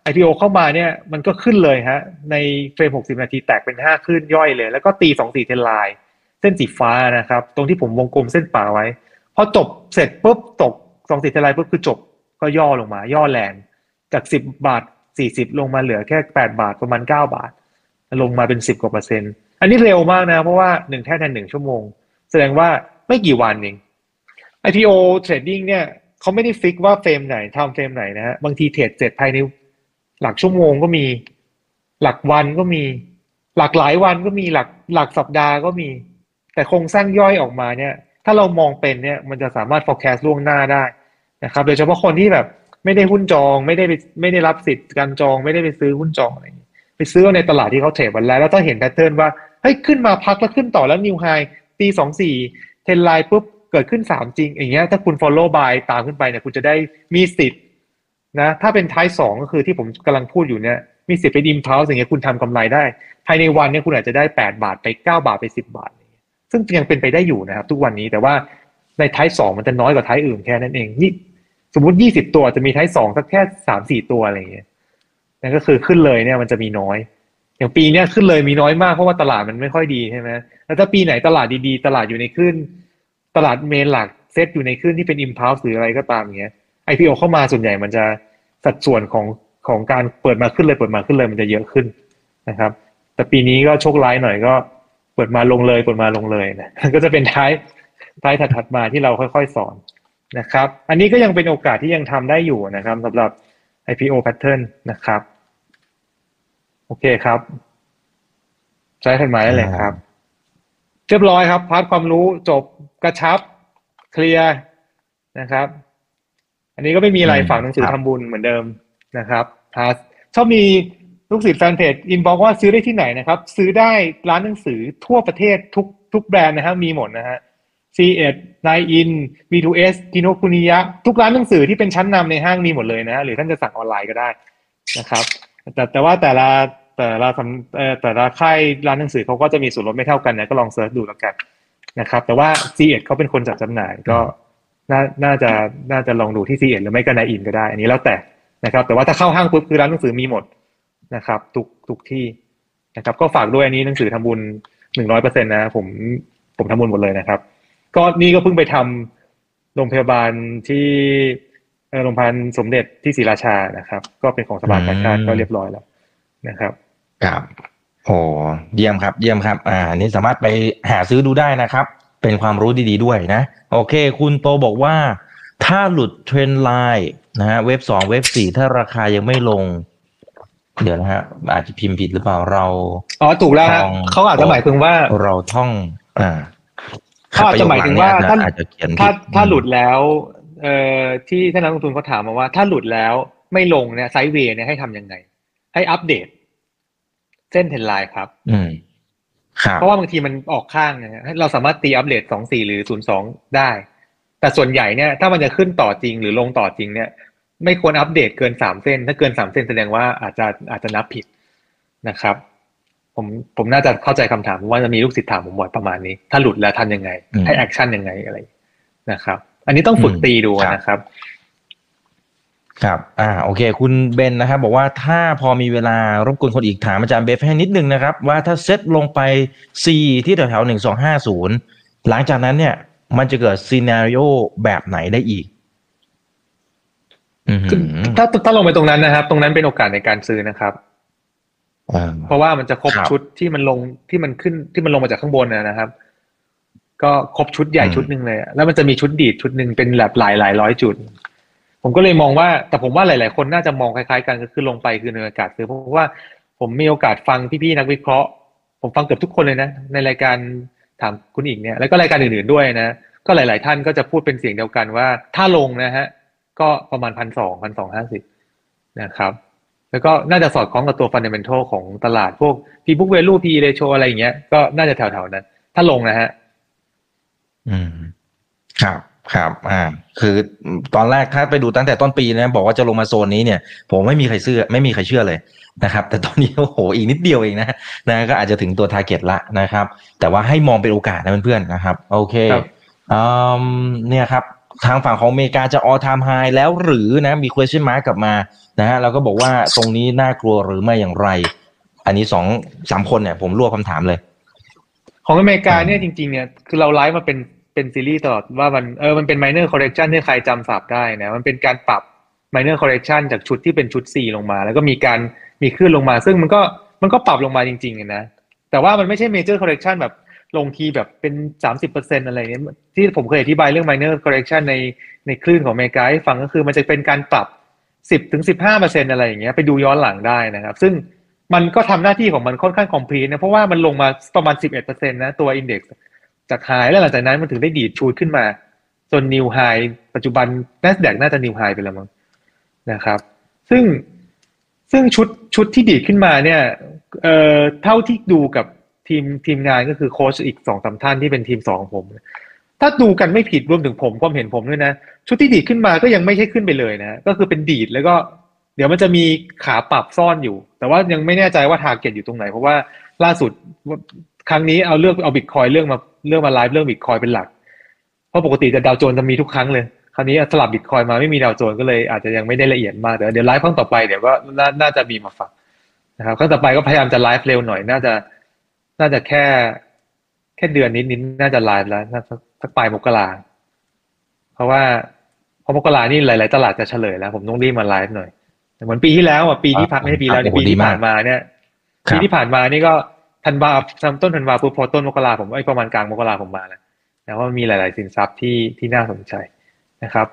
IPO เข้ามาเนี่ยมันก็ขึ้นเลยฮะในเฟรม 60 นาทีแตกเป็น 5 ขึ้นย่อยเลย แล้วก็ตี 2 4 เทนไลน์เส้นสีฟ้านะครับ ตรงที่ผมวงกลมเส้นป่าไว้ พอจบเสร็จปุ๊บตก 2 4 เทนไลน์ปุ๊บคือจบก็ย่อลงมา ย่อแรงจาก 10 บาท 40 ลงมาเหลือแค่ 8 บาทประมาณ 9 บาท ลงมาเป็น 10 กว่าเปอร์เซ็นต์ อันนี้เร็วมากนะ เพราะว่าหนึ่งแท่งแทนหนึ่งชั่วโมง แสดงว่าไม่กี่วันเอง IPO trading เนี่ยเขาไม่ได้ฟิกว่าเฟรมไหนทำเฟรมไหนนะฮะบางทีเทรดเสร็จภายในหลักชั่วโมงก็มี หลักวันก็มี หลักหลายวันก็มีหลักหลักสัปดาห์ก็มี แต่โครงสร้างย่อยออกมาเนี่ย ถ้าเรามองเป็นเนี่ยมันจะสามารถ forecast ล่วงหน้าได้นะครับ โดยเฉพาะคนที่แบบไม่ได้หุ้นจอง ไม่ได้ไปไม่ได้รับสิทธิ์การจอง ไม่ได้ไปซื้อหุ้นจองอะไรอย่างนี้ ไปซื้อในตลาดที่เขาเทรดวันแล้วแล้วถ้าเห็นแพทเทิร์นว่าเฮ้ยขึ้นมาพักแล้วขึ้นต่อแล้วนิวไฮตีสองสี่เทนไลน์ปุ๊บเกิดขึ้นสามจริง อย่างเงี้ยถ้าคุณ follow by ตามขึ้นไปเนี่ยคุณจะได้มีสิทธิ์นะถ้าเป็นท้ายสองก็คือที่ผมกำลังพูดอยู่เนี่ยมีสิทธิ์ไปดิมเท้าอย่างเงี้ยคุณทำกำไรได้ ภายในวันเนี่ยคุณอาจจะได้แปดบาทไปเก้าบาทไปสิบบาท ซึ่งยังเป็นไปได้อยู่นะครับ ทุกวันนี้แต่ว่าในท้ายสองมันจะน้อยกว่าท้ายอื่นแค่นั้นเองนี่สมมติยี่สิบตัวจะมีท้ายสองสักแค่สามสี่ตัวอะไรอย่างเงี้ย นั่นก็คือขึ้นเลยเนี่ยมันจะมีน้อย อย่างปีเนี้ยขึ้นเลยมีน้อยมากเพราะว่าตลาดมันไม่ค่อยดีใช่ไหมแล้วถ้าปีไหนตลาดดีๆ ตลาดอยู่ในขึ้น ตลาดเมนหลักเซตอยู่ในขึ้นที่เป็น impulse หรืออะไรก็ตามอย่างเงี้ย IPO เข้ามาส่วนใหญ่มันจะสัดส่วนของของการเปิดมาขึ้นเลยเปิดมาขึ้นเลยมันจะเยอะขึ้นนะครับ แต่ปีนี้ก็โชคร้ายหน่อยก็เปิดมาลงเลยเปิดมาลงเลยนะก็จะเป็นท้ายท้ายถัดๆมาที่เราค่อยๆสอนนะครับ อันนี้ก็ยังเป็นโอกาสที่ยังทำได้อยู่นะครับสำหรับ IPO pattern นะครับ โอเคครับ ใช้ถัดมาได้เลยครับ เรียบร้อยครับ พาร์ทความรู้จบกระชับ เคลียร์นะครับ อันนี้ก็ไม่มีอะไรอืมฝากหนังสือครับทำบุญเหมือนเดิมนะครับเพราะชอบมีลูกศิษย์แฟนเพจอินบอกว่าซื้อได้ที่ไหนนะครับ ซื้อได้ร้านหนังสือทั่วประเทศทุกทุกแบรนด์นะฮะมีหมดนะฮะ C1 9 in V2S กิโนคุนิยะ ทุกร้านหนังสือที่เป็นชั้นนำในห้างมีหมดเลยนะ หรือท่านจะสั่งออนไลน์ก็ได้นะครับ แต่แต่ว่าแต่ละแต่ละสำแต่ละค่ายร้านหนังสือเขาก็จะมีส่วนลดไม่เท่ากันนะก็ลอง search ดูแล้วกันนะครับ แต่ว่า C1 เอ็ดเขาเป็นคนจัดจำหน่ายก็น่าน่าจะน่าจะลองดูที่ C1 หรือไม่ก็ในอินก็ได้ อันนี้แล้วแต่นะครับ แต่ว่าถ้าเข้าห้างปุ๊บคือร้านหนังสือมีหมดนะครับ ทุกทุกที่นะครับ ก็ฝากด้วยอันนี้หนังสือทำบุญหนึ่งร้อยเปอร์เซ็นต์นะผมผมทำบุญหมดเลยนะครับ ก็นี่ก็เพิ่งไปทำโรงพยาบาลที่ โรงพยาบาลสมเด็จที่ศรีราชานะครับ ก็เป็นของสภากาชาติอืมก็เรียบร้อยแล้วนะครับครับโอ้เยี่ยมครับ เยี่ยมครับ อ่าอันนี่สามารถไปหาซื้อดูได้นะครับ เป็นความรู้ดีๆด้วยนะ โอเค คุณโตบอกว่า ถ้าหลุดเทรนไลน์นะฮะ เว็บสองเว็บสี่ถ้าราคายังไม่ลง เดี๋ยวนะฮะ อาจจะพิมพ์ผิดหรือเปล่าเรา อ๋อ ถูกแล้วฮะทองเขาอาจจะหมายถึงว่า เราท่อง อ่าเขาอาจจะหมายถึงว่าประโยคหลังเนี่ยอาจจะอาจจะเขียนผิดถ้าถ้าหลุดแล้ว เอ่อที่ท่านนักลงทุนเขาถามมาว่า ถ้าหลุดแล้วไม่ลงเนี่ย sideway เนี่ยให้ทำยังไง ให้อัปเดต เส้น trend line ครับ อืมครับเพราะว่าบางทีมันออกข้างนะฮะเราสามารถตีอัปเดตสองสี่หรือศูนย์สองได้ แต่ส่วนใหญ่เนี่ย ถ้ามันจะขึ้นต่อจริงหรือลงต่อจริงเนี่ย ไม่ควรอัปเดตเกินสามเส้น ถ้าเกินสามเส้นแสดงว่าอาจจะอาจจะนับผิดนะครับ ผมผมน่าจะเข้าใจคำถามว่าจะมีลูกศิษย์ถามผมบ่อยประมาณนี้ ถ้าหลุดแล้วทำยังไงอืมให้ action ยังไงอะไรนะครับ อันนี้ต้องฝึกอืมตีดูครับนะครับ ครับ อ่า โอเค คุณเบนนะครับ บอกว่าถ้าพอมีเวลารบกวนคนอีกถามอาจารย์เบฟให้นิดนึงนะครับ ว่าถ้าเซตลงไป C ที่แถวๆหนึ่งสองห้าศูนย์หลังจากนั้นเนี่ยมันจะเกิดซีนารีโอแบบไหนได้อีกอืมคือถ้าถ้าลงไปตรงนั้นนะครับ ตรงนั้นเป็นโอกาสในการซื้อนะครับอ่าเพราะว่ามันจะครบครับชุดที่มันลงที่มันขึ้นที่มันลงมาจากข้างบนนะนะครับ ก็ครบชุดใหญ่อืมชุดหนึ่งเลยอะแล้วมันจะมีชุดดีดชุดหนึ่งเป็นแบบหลายหลายร้อยจุด ผมก็เลยมองว่า แต่ผมว่าหลาย ๆ คนน่าจะมองคล้าย ๆ กันก็คือลงไปคือในอากาศคือเพราะว่าผมมีโอกาสฟังพี่ ๆ นักวิเคราะห์ ผมฟังเกือบทุกคนเลยนะ ในรายการถามคุณอีกเนี่ยแล้วก็รายการอื่น ๆ ด้วยนะ ก็หลาย ๆ ท่านก็จะพูดเป็นเสียงเดียวกันว่า ถ้าลงนะฮะ ก็ประมาณพันสองพันสองห้าสิบนะครับ แล้วก็น่าจะสอดคล้องกับตัวฟันเดเมนทัลของตลาดพวก P book value P ratio อะไรอย่างเงี้ยก็น่าจะแถว ๆ นั้น ถ้าลงนะฮะ อืม ครับครับ อ่า คือตอนแรกถ้าไปดูตั้งแต่ต้นปีนะบอกว่าจะลงมาโซนนี้เนี่ย ผมไม่มีใครเชื่อ ไม่มีใครเชื่อเลยนะครับ แต่ตอนนี้โอ้โหอีกนิดเดียวเองนะนะก็อาจจะถึงตัวทาร์เก็ตละนะครับ แต่ว่าให้มองเป็นโอกาสนะเพื่อนๆนะครับ โอเคครับอืมเนี่ยครับ ทางฝั่งของอเมริกาจะ all time high แล้วหรือนะมี question mark กลับมานะฮะเราก็บอกว่าตรงนี้น่ากลัวหรือไม่อย่างไร อันนี้สองสามคนเนี่ย ผมรวบคำถามเลย ของอเมริกาเนี่ยจริง ๆ เนี่ยคือเราไลฟ์มาเป็น เป็นซีรีส์ตลอดว่ามันเออมันเป็น minor correction ที่ใครจำศัพท์ได้นะมันเป็นการปรับ minor correction จากชุดที่เป็นชุด C ลงมา แล้วก็มีการมีขึ้นลงมา ซึ่งมันก็มันก็ปรับลงมาจริงๆนะแต่ว่ามันไม่ใช่ major correction แบบลงทีแบบเป็น 30%อะไรเนี้ยที่ผมเคยอธิบายเรื่อง minor correction ในในคลื่นของอเมริกาให้ฟังก็คือมันจะเป็นการปรับ 10ถึง15%อะไรอย่างเงี้ยไปดูย้อนหลังได้นะครับ ซึ่งมันก็ทำหน้าที่ของมันค่อนข้าง complete นะเพราะว่ามันลงมาประมาณ 11%นะตัว index จากไฮแล้วหลังจากนั้นมันถึงได้ดีดชูดขึ้นมาจนนิวไฮปัจจุบัน NASDAQ น่าจะนิวไฮไปแล้วมั้งนะครับ ซึ่งซึ่งชุดชุดที่ดีดขึ้นมาเนี่ยเอ่อเท่าที่ดูกับทีมทีมงานก็คือโค้ชอีกสองสามท่านที่เป็นทีมสองของผม ถ้าดูกันไม่ผิดรวมถึงผมความเห็นผมด้วยนะ ชุดที่ดีดขึ้นมาก็ยังไม่ใช่ขึ้นไปเลยนะ ก็คือเป็นดีดแล้วก็เดี๋ยวมันจะมีขาปรับซ่อนอยู่ แต่ว่ายังไม่แน่ใจว่า target อยู่ตรงไหน เพราะว่าล่าสุด ครั้งนี้เอาเลือกเอาบิตคอยน์เรื่องมาเรื่องมาไลฟ์เรื่องบิตคอยน์เป็นหลัก เพราะปกติจะดาวโจนส์จะมีทุกครั้งเลย คราวนี้สลับบิตคอยน์มาไม่มีดาวโจนส์ก็เลยอาจจะยังไม่ได้ละเอียดมากแต่เดี๋ยวไลฟ์ครั้งต่อไปเดี๋ยวก็น่าน่าจะมีมาฝากนะครับครั้งต่อไปก็พยายามจะไลฟ์เร็วหน่อยน่าจะ น่าจะแค่ แค่เดือนนิดนิดๆน่าจะไลฟ์แล้วน่าจะสักปลายมกราเพราะว่าพอมกรานี่หลาย ๆ ตลาดจะเฉลยแล้ว ผมต้องรีบมาไลฟ์หน่อยเหมือนปีที่แล้วอะปีที่ผ่านไม่ใช่ปีแล้วครับเนี่ยปีโอ้โหดีที่มากผ่านมาเนี่ยครับปีที่ผ่านมานี่ก็ ธันวาต้นธันวาปุ๊บพอต้นมกราผมไอ้ประมาณกลางมกราผมมาแล้วนะว่ามีหลาย ๆ สินทรัพย์ที่ที่น่าสนใจนะครับ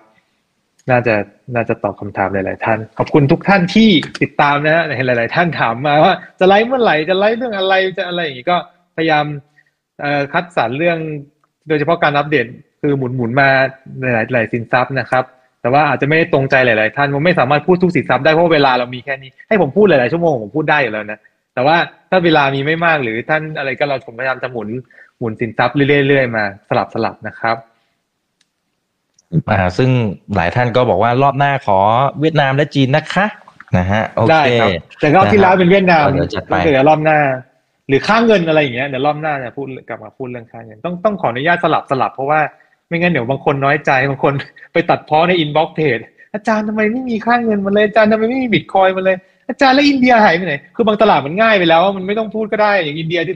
น่าจะน่าจะตอบคำถามหลาย ๆ ท่าน ขอบคุณทุกท่านที่ติดตามนะฮะเห็นหลาย ๆ ท่านถามมาว่าจะไลฟ์เมื่อไหร่จะไลฟ์เรื่องอะไรจะอะไรอย่างงี้ก็พยายามคัดสรรเรื่องโดยเฉพาะการอัปเดตคือหมุนหมุนมาหลายๆหลายสินทรัพย์นะครับ แต่ว่าอาจจะไม่ได้ตรงใจหลาย ๆ ท่านผมไม่สามารถพูดทุกสินทรัพย์ได้เพราะเวลาเรามีแค่นี้ให้ผมพูดหลาย ๆ ชั่วโมงผมพูดได้อยู่แล้วนะ แต่ว่าถ้าเวลามีไม่มากหรือท่านอะไรก็เราผมพยายามจะหมุนหมุนสินทรัพย์เรื่อยๆมาสลับสลับนะครับอ่าซึ่งหลายท่านก็บอกว่ารอบหน้าขอเวียดนามและจีนนะคะนะฮะโอได้เคครับแต่รอบที่แล้วเป็นเวียดนามเดี๋ยวจัดไปเดี๋ยวรอบหน้า หรือค่าเงินอะไรอย่างเงี้ยเดี๋ยวรอบหน้าจะพูดกลับมาพูดเรื่องค่าเงินต้องต้องขออนุญาตสลับสลับเพราะว่าไม่งั้นเดี๋ยวบางคนน้อยใจบางคนไปตัดพ้อใน inbox เพจอาจารย์ทำไมไม่มีค่าเงินมาเลยอาจารย์ทำไมไม่มีบิตคอยน์มาเลย อาจารย์แล้วอินเดียหายไปไหน คือบางตลาดมันง่ายไปแล้ว มันไม่ต้องพูดก็ได้อย่างอินเดียที่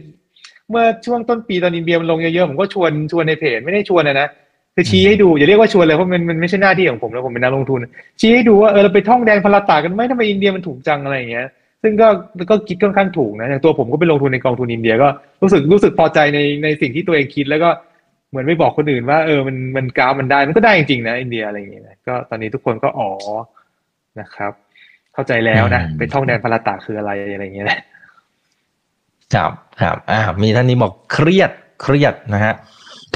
เมื่อช่วงต้นปีตอนอินเดียมันลงเยอะๆผมก็ชวนชวนในเพจไม่ได้ชวนนะนะคือชี้ให้ดูอย่าเรียกว่าชวนเลยเพราะมันมันไม่ใช่หน้าที่ของผมแล้วผมเป็นนักลงทุน ชี้ให้ดูว่าเออเราไปท่องแดนพลาตากันไหมทำไมอินเดียมันถูกจังอะไรอย่างเงี้ย ซึ่งก็ก็คิดค่อนข้างถูกนะอย่างตัวผมก็ไปลงทุนในกองทุนอินเดียก็รู้สึกรู้สึกพอใจในในสิ่งที่ตัวเองคิดแล้วก็เหมือนไม่บอกคนอื่นว่าเออมันมันกราฟมันได้มันก็ได้จริงๆนะอินเดียอะไรอย่างเงี้ยก็ตอนนี้ทุกคนก็อ๋อนะครับ เข้าใจแล้วนะอืมไปท่องแดนพลาตาคืออะไรอะไรอย่างเงี้ยนะครับครับอ่ามีท่านนี้บอกเครียดเครียดนะฮะ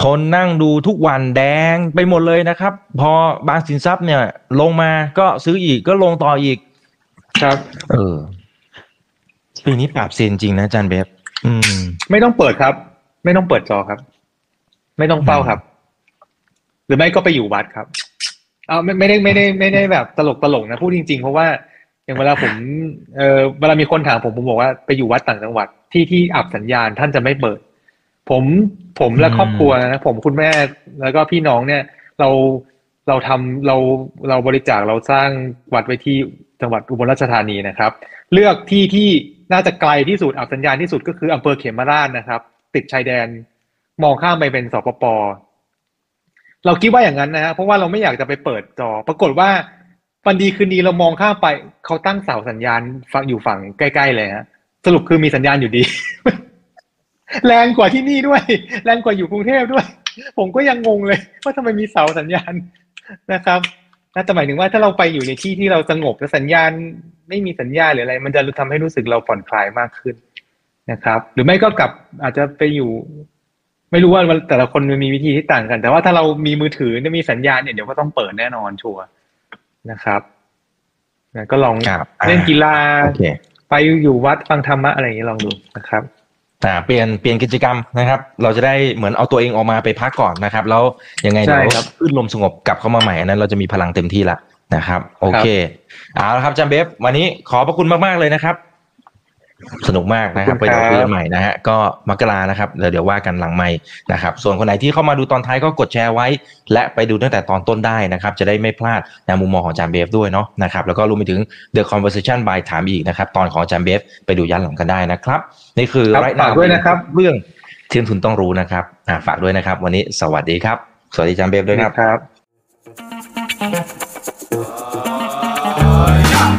ทนนั่งดูทุกวันแดงไปหมดเลยนะครับ พอบางสินทรัพย์เนี่ย ลงมาก็ซื้ออีกก็ลงต่ออีก ครับ เออปีนี้ปราบเซียนจริงนะอาจารย์เบฟอืม ไม่ต้องเปิดครับ ไม่ต้องเปิดจอครับ ไม่ต้องเฝ้าครับ หรือไม่ก็ไปอยู่วัดครับ เอาไม่ไม่ได้ไม่ได้ไม่ได้แบบตลกตลกนะพูดจริง ๆ เพราะว่า อย่างเวลาผมเออเวลามีคนถามผมผมบอกว่าไปอยู่วัดต่างจังหวัดที่ที่อับสัญญาณท่านจะไม่เปิด ผมผมและอืมครอบครัวนะผมคุณแม่แล้วก็พี่น้องเนี่ย เราเราทำเราเราบริจาคเราสร้างวัดไว้ที่จังหวัดอุบลราชธานีนะครับ เลือกที่ที่น่าจะไกลที่สุดอับสัญญาณที่สุดก็คืออำเภอเขมราชนะครับ ติดชายแดนมองข้ามไปเป็นสปปเราคิดว่าอย่างนั้นนะฮะเพราะว่าเราไม่อยากจะไปเปิดจอ ปรากฏว่า วันดีคืนดีเรามองข้ามไปเขาตั้งเสาสัญญาณฟังอยู่ฝั่งใกล้ๆเลยฮะสรุปคือมีสัญญาณอยู่ดี แรงกว่าที่นี่ด้วย แรงกว่าอยู่กรุงเทพด้วย ผมก็ยังงงเลยว่าทำไมมีเสาสัญญาณนะครับน่าจะหมายถึงว่าถ้าเราไปอยู่ในที่ที่เราสงบและสัญญาณไม่มีสัญญาณหรืออะไร มันจะทำให้รู้สึกเราผ่อนคลายมากขึ้นนะครับ หรือไม่ก็กลับอาจจะไปอยู่ ไม่รู้ว่าแต่ละคนมันมีวิธีที่ต่างกัน แต่ว่าถ้าเรามีมือถือมีสัญญาณเนี่ยเดี๋ยวก็ต้องเปิดแน่นอนชัวร์ นะครับนะก็ลองครับเล่นกีฬาโอเคไปอยู่วัดฟังธรรมะอะไรอย่างนี้ลองดูนะครับอ่าเปลี่ยนเปลี่ยนกิจกรรมนะครับ เราจะได้เหมือนเอาตัวเองออกมาไปพักก่อนนะครับ แล้วยังไงใช่เดี๋ยวครับขึ้นลมสงบกลับเข้ามาใหม่อันนั้นเราจะมีพลังเต็มที่ละนะครับ โอเคเอาละครับอาจารย์เบฟวันนี้ขอบพระคุณมาก ๆ เลยนะครับ สนุกมากนะครับขไปอบคุณครับเดี๋ยวคุยกันใหม่นะฮะก็มกรานะครับเดี๋ยวเดี๋ยวว่ากันหลังไม่นะครับ ส่วนคนไหนที่เข้ามาดูตอนท้ายก็กดแชร์ไว้ และไปดูตั้งแต่ตอนต้นได้นะครับ จะได้ไม่พลาดในมุมมองของอาจารย์เบฟด้วยเนาะนะครับแล้วก็รวมไปถึง The Conversation by ถามอีกนะครับ ตอนของอาจารย์เบฟไปดูย้อนหลังกันได้นะครับ นี่คือครับไรฝากด้วยนะครับ เรื่องที่นักทุนต้องรู้นะครับอ่าฝากด้วยนะครับ วันนี้สวัสดีครับ สวัสดีอาจารย์เบฟด้วยครับครับ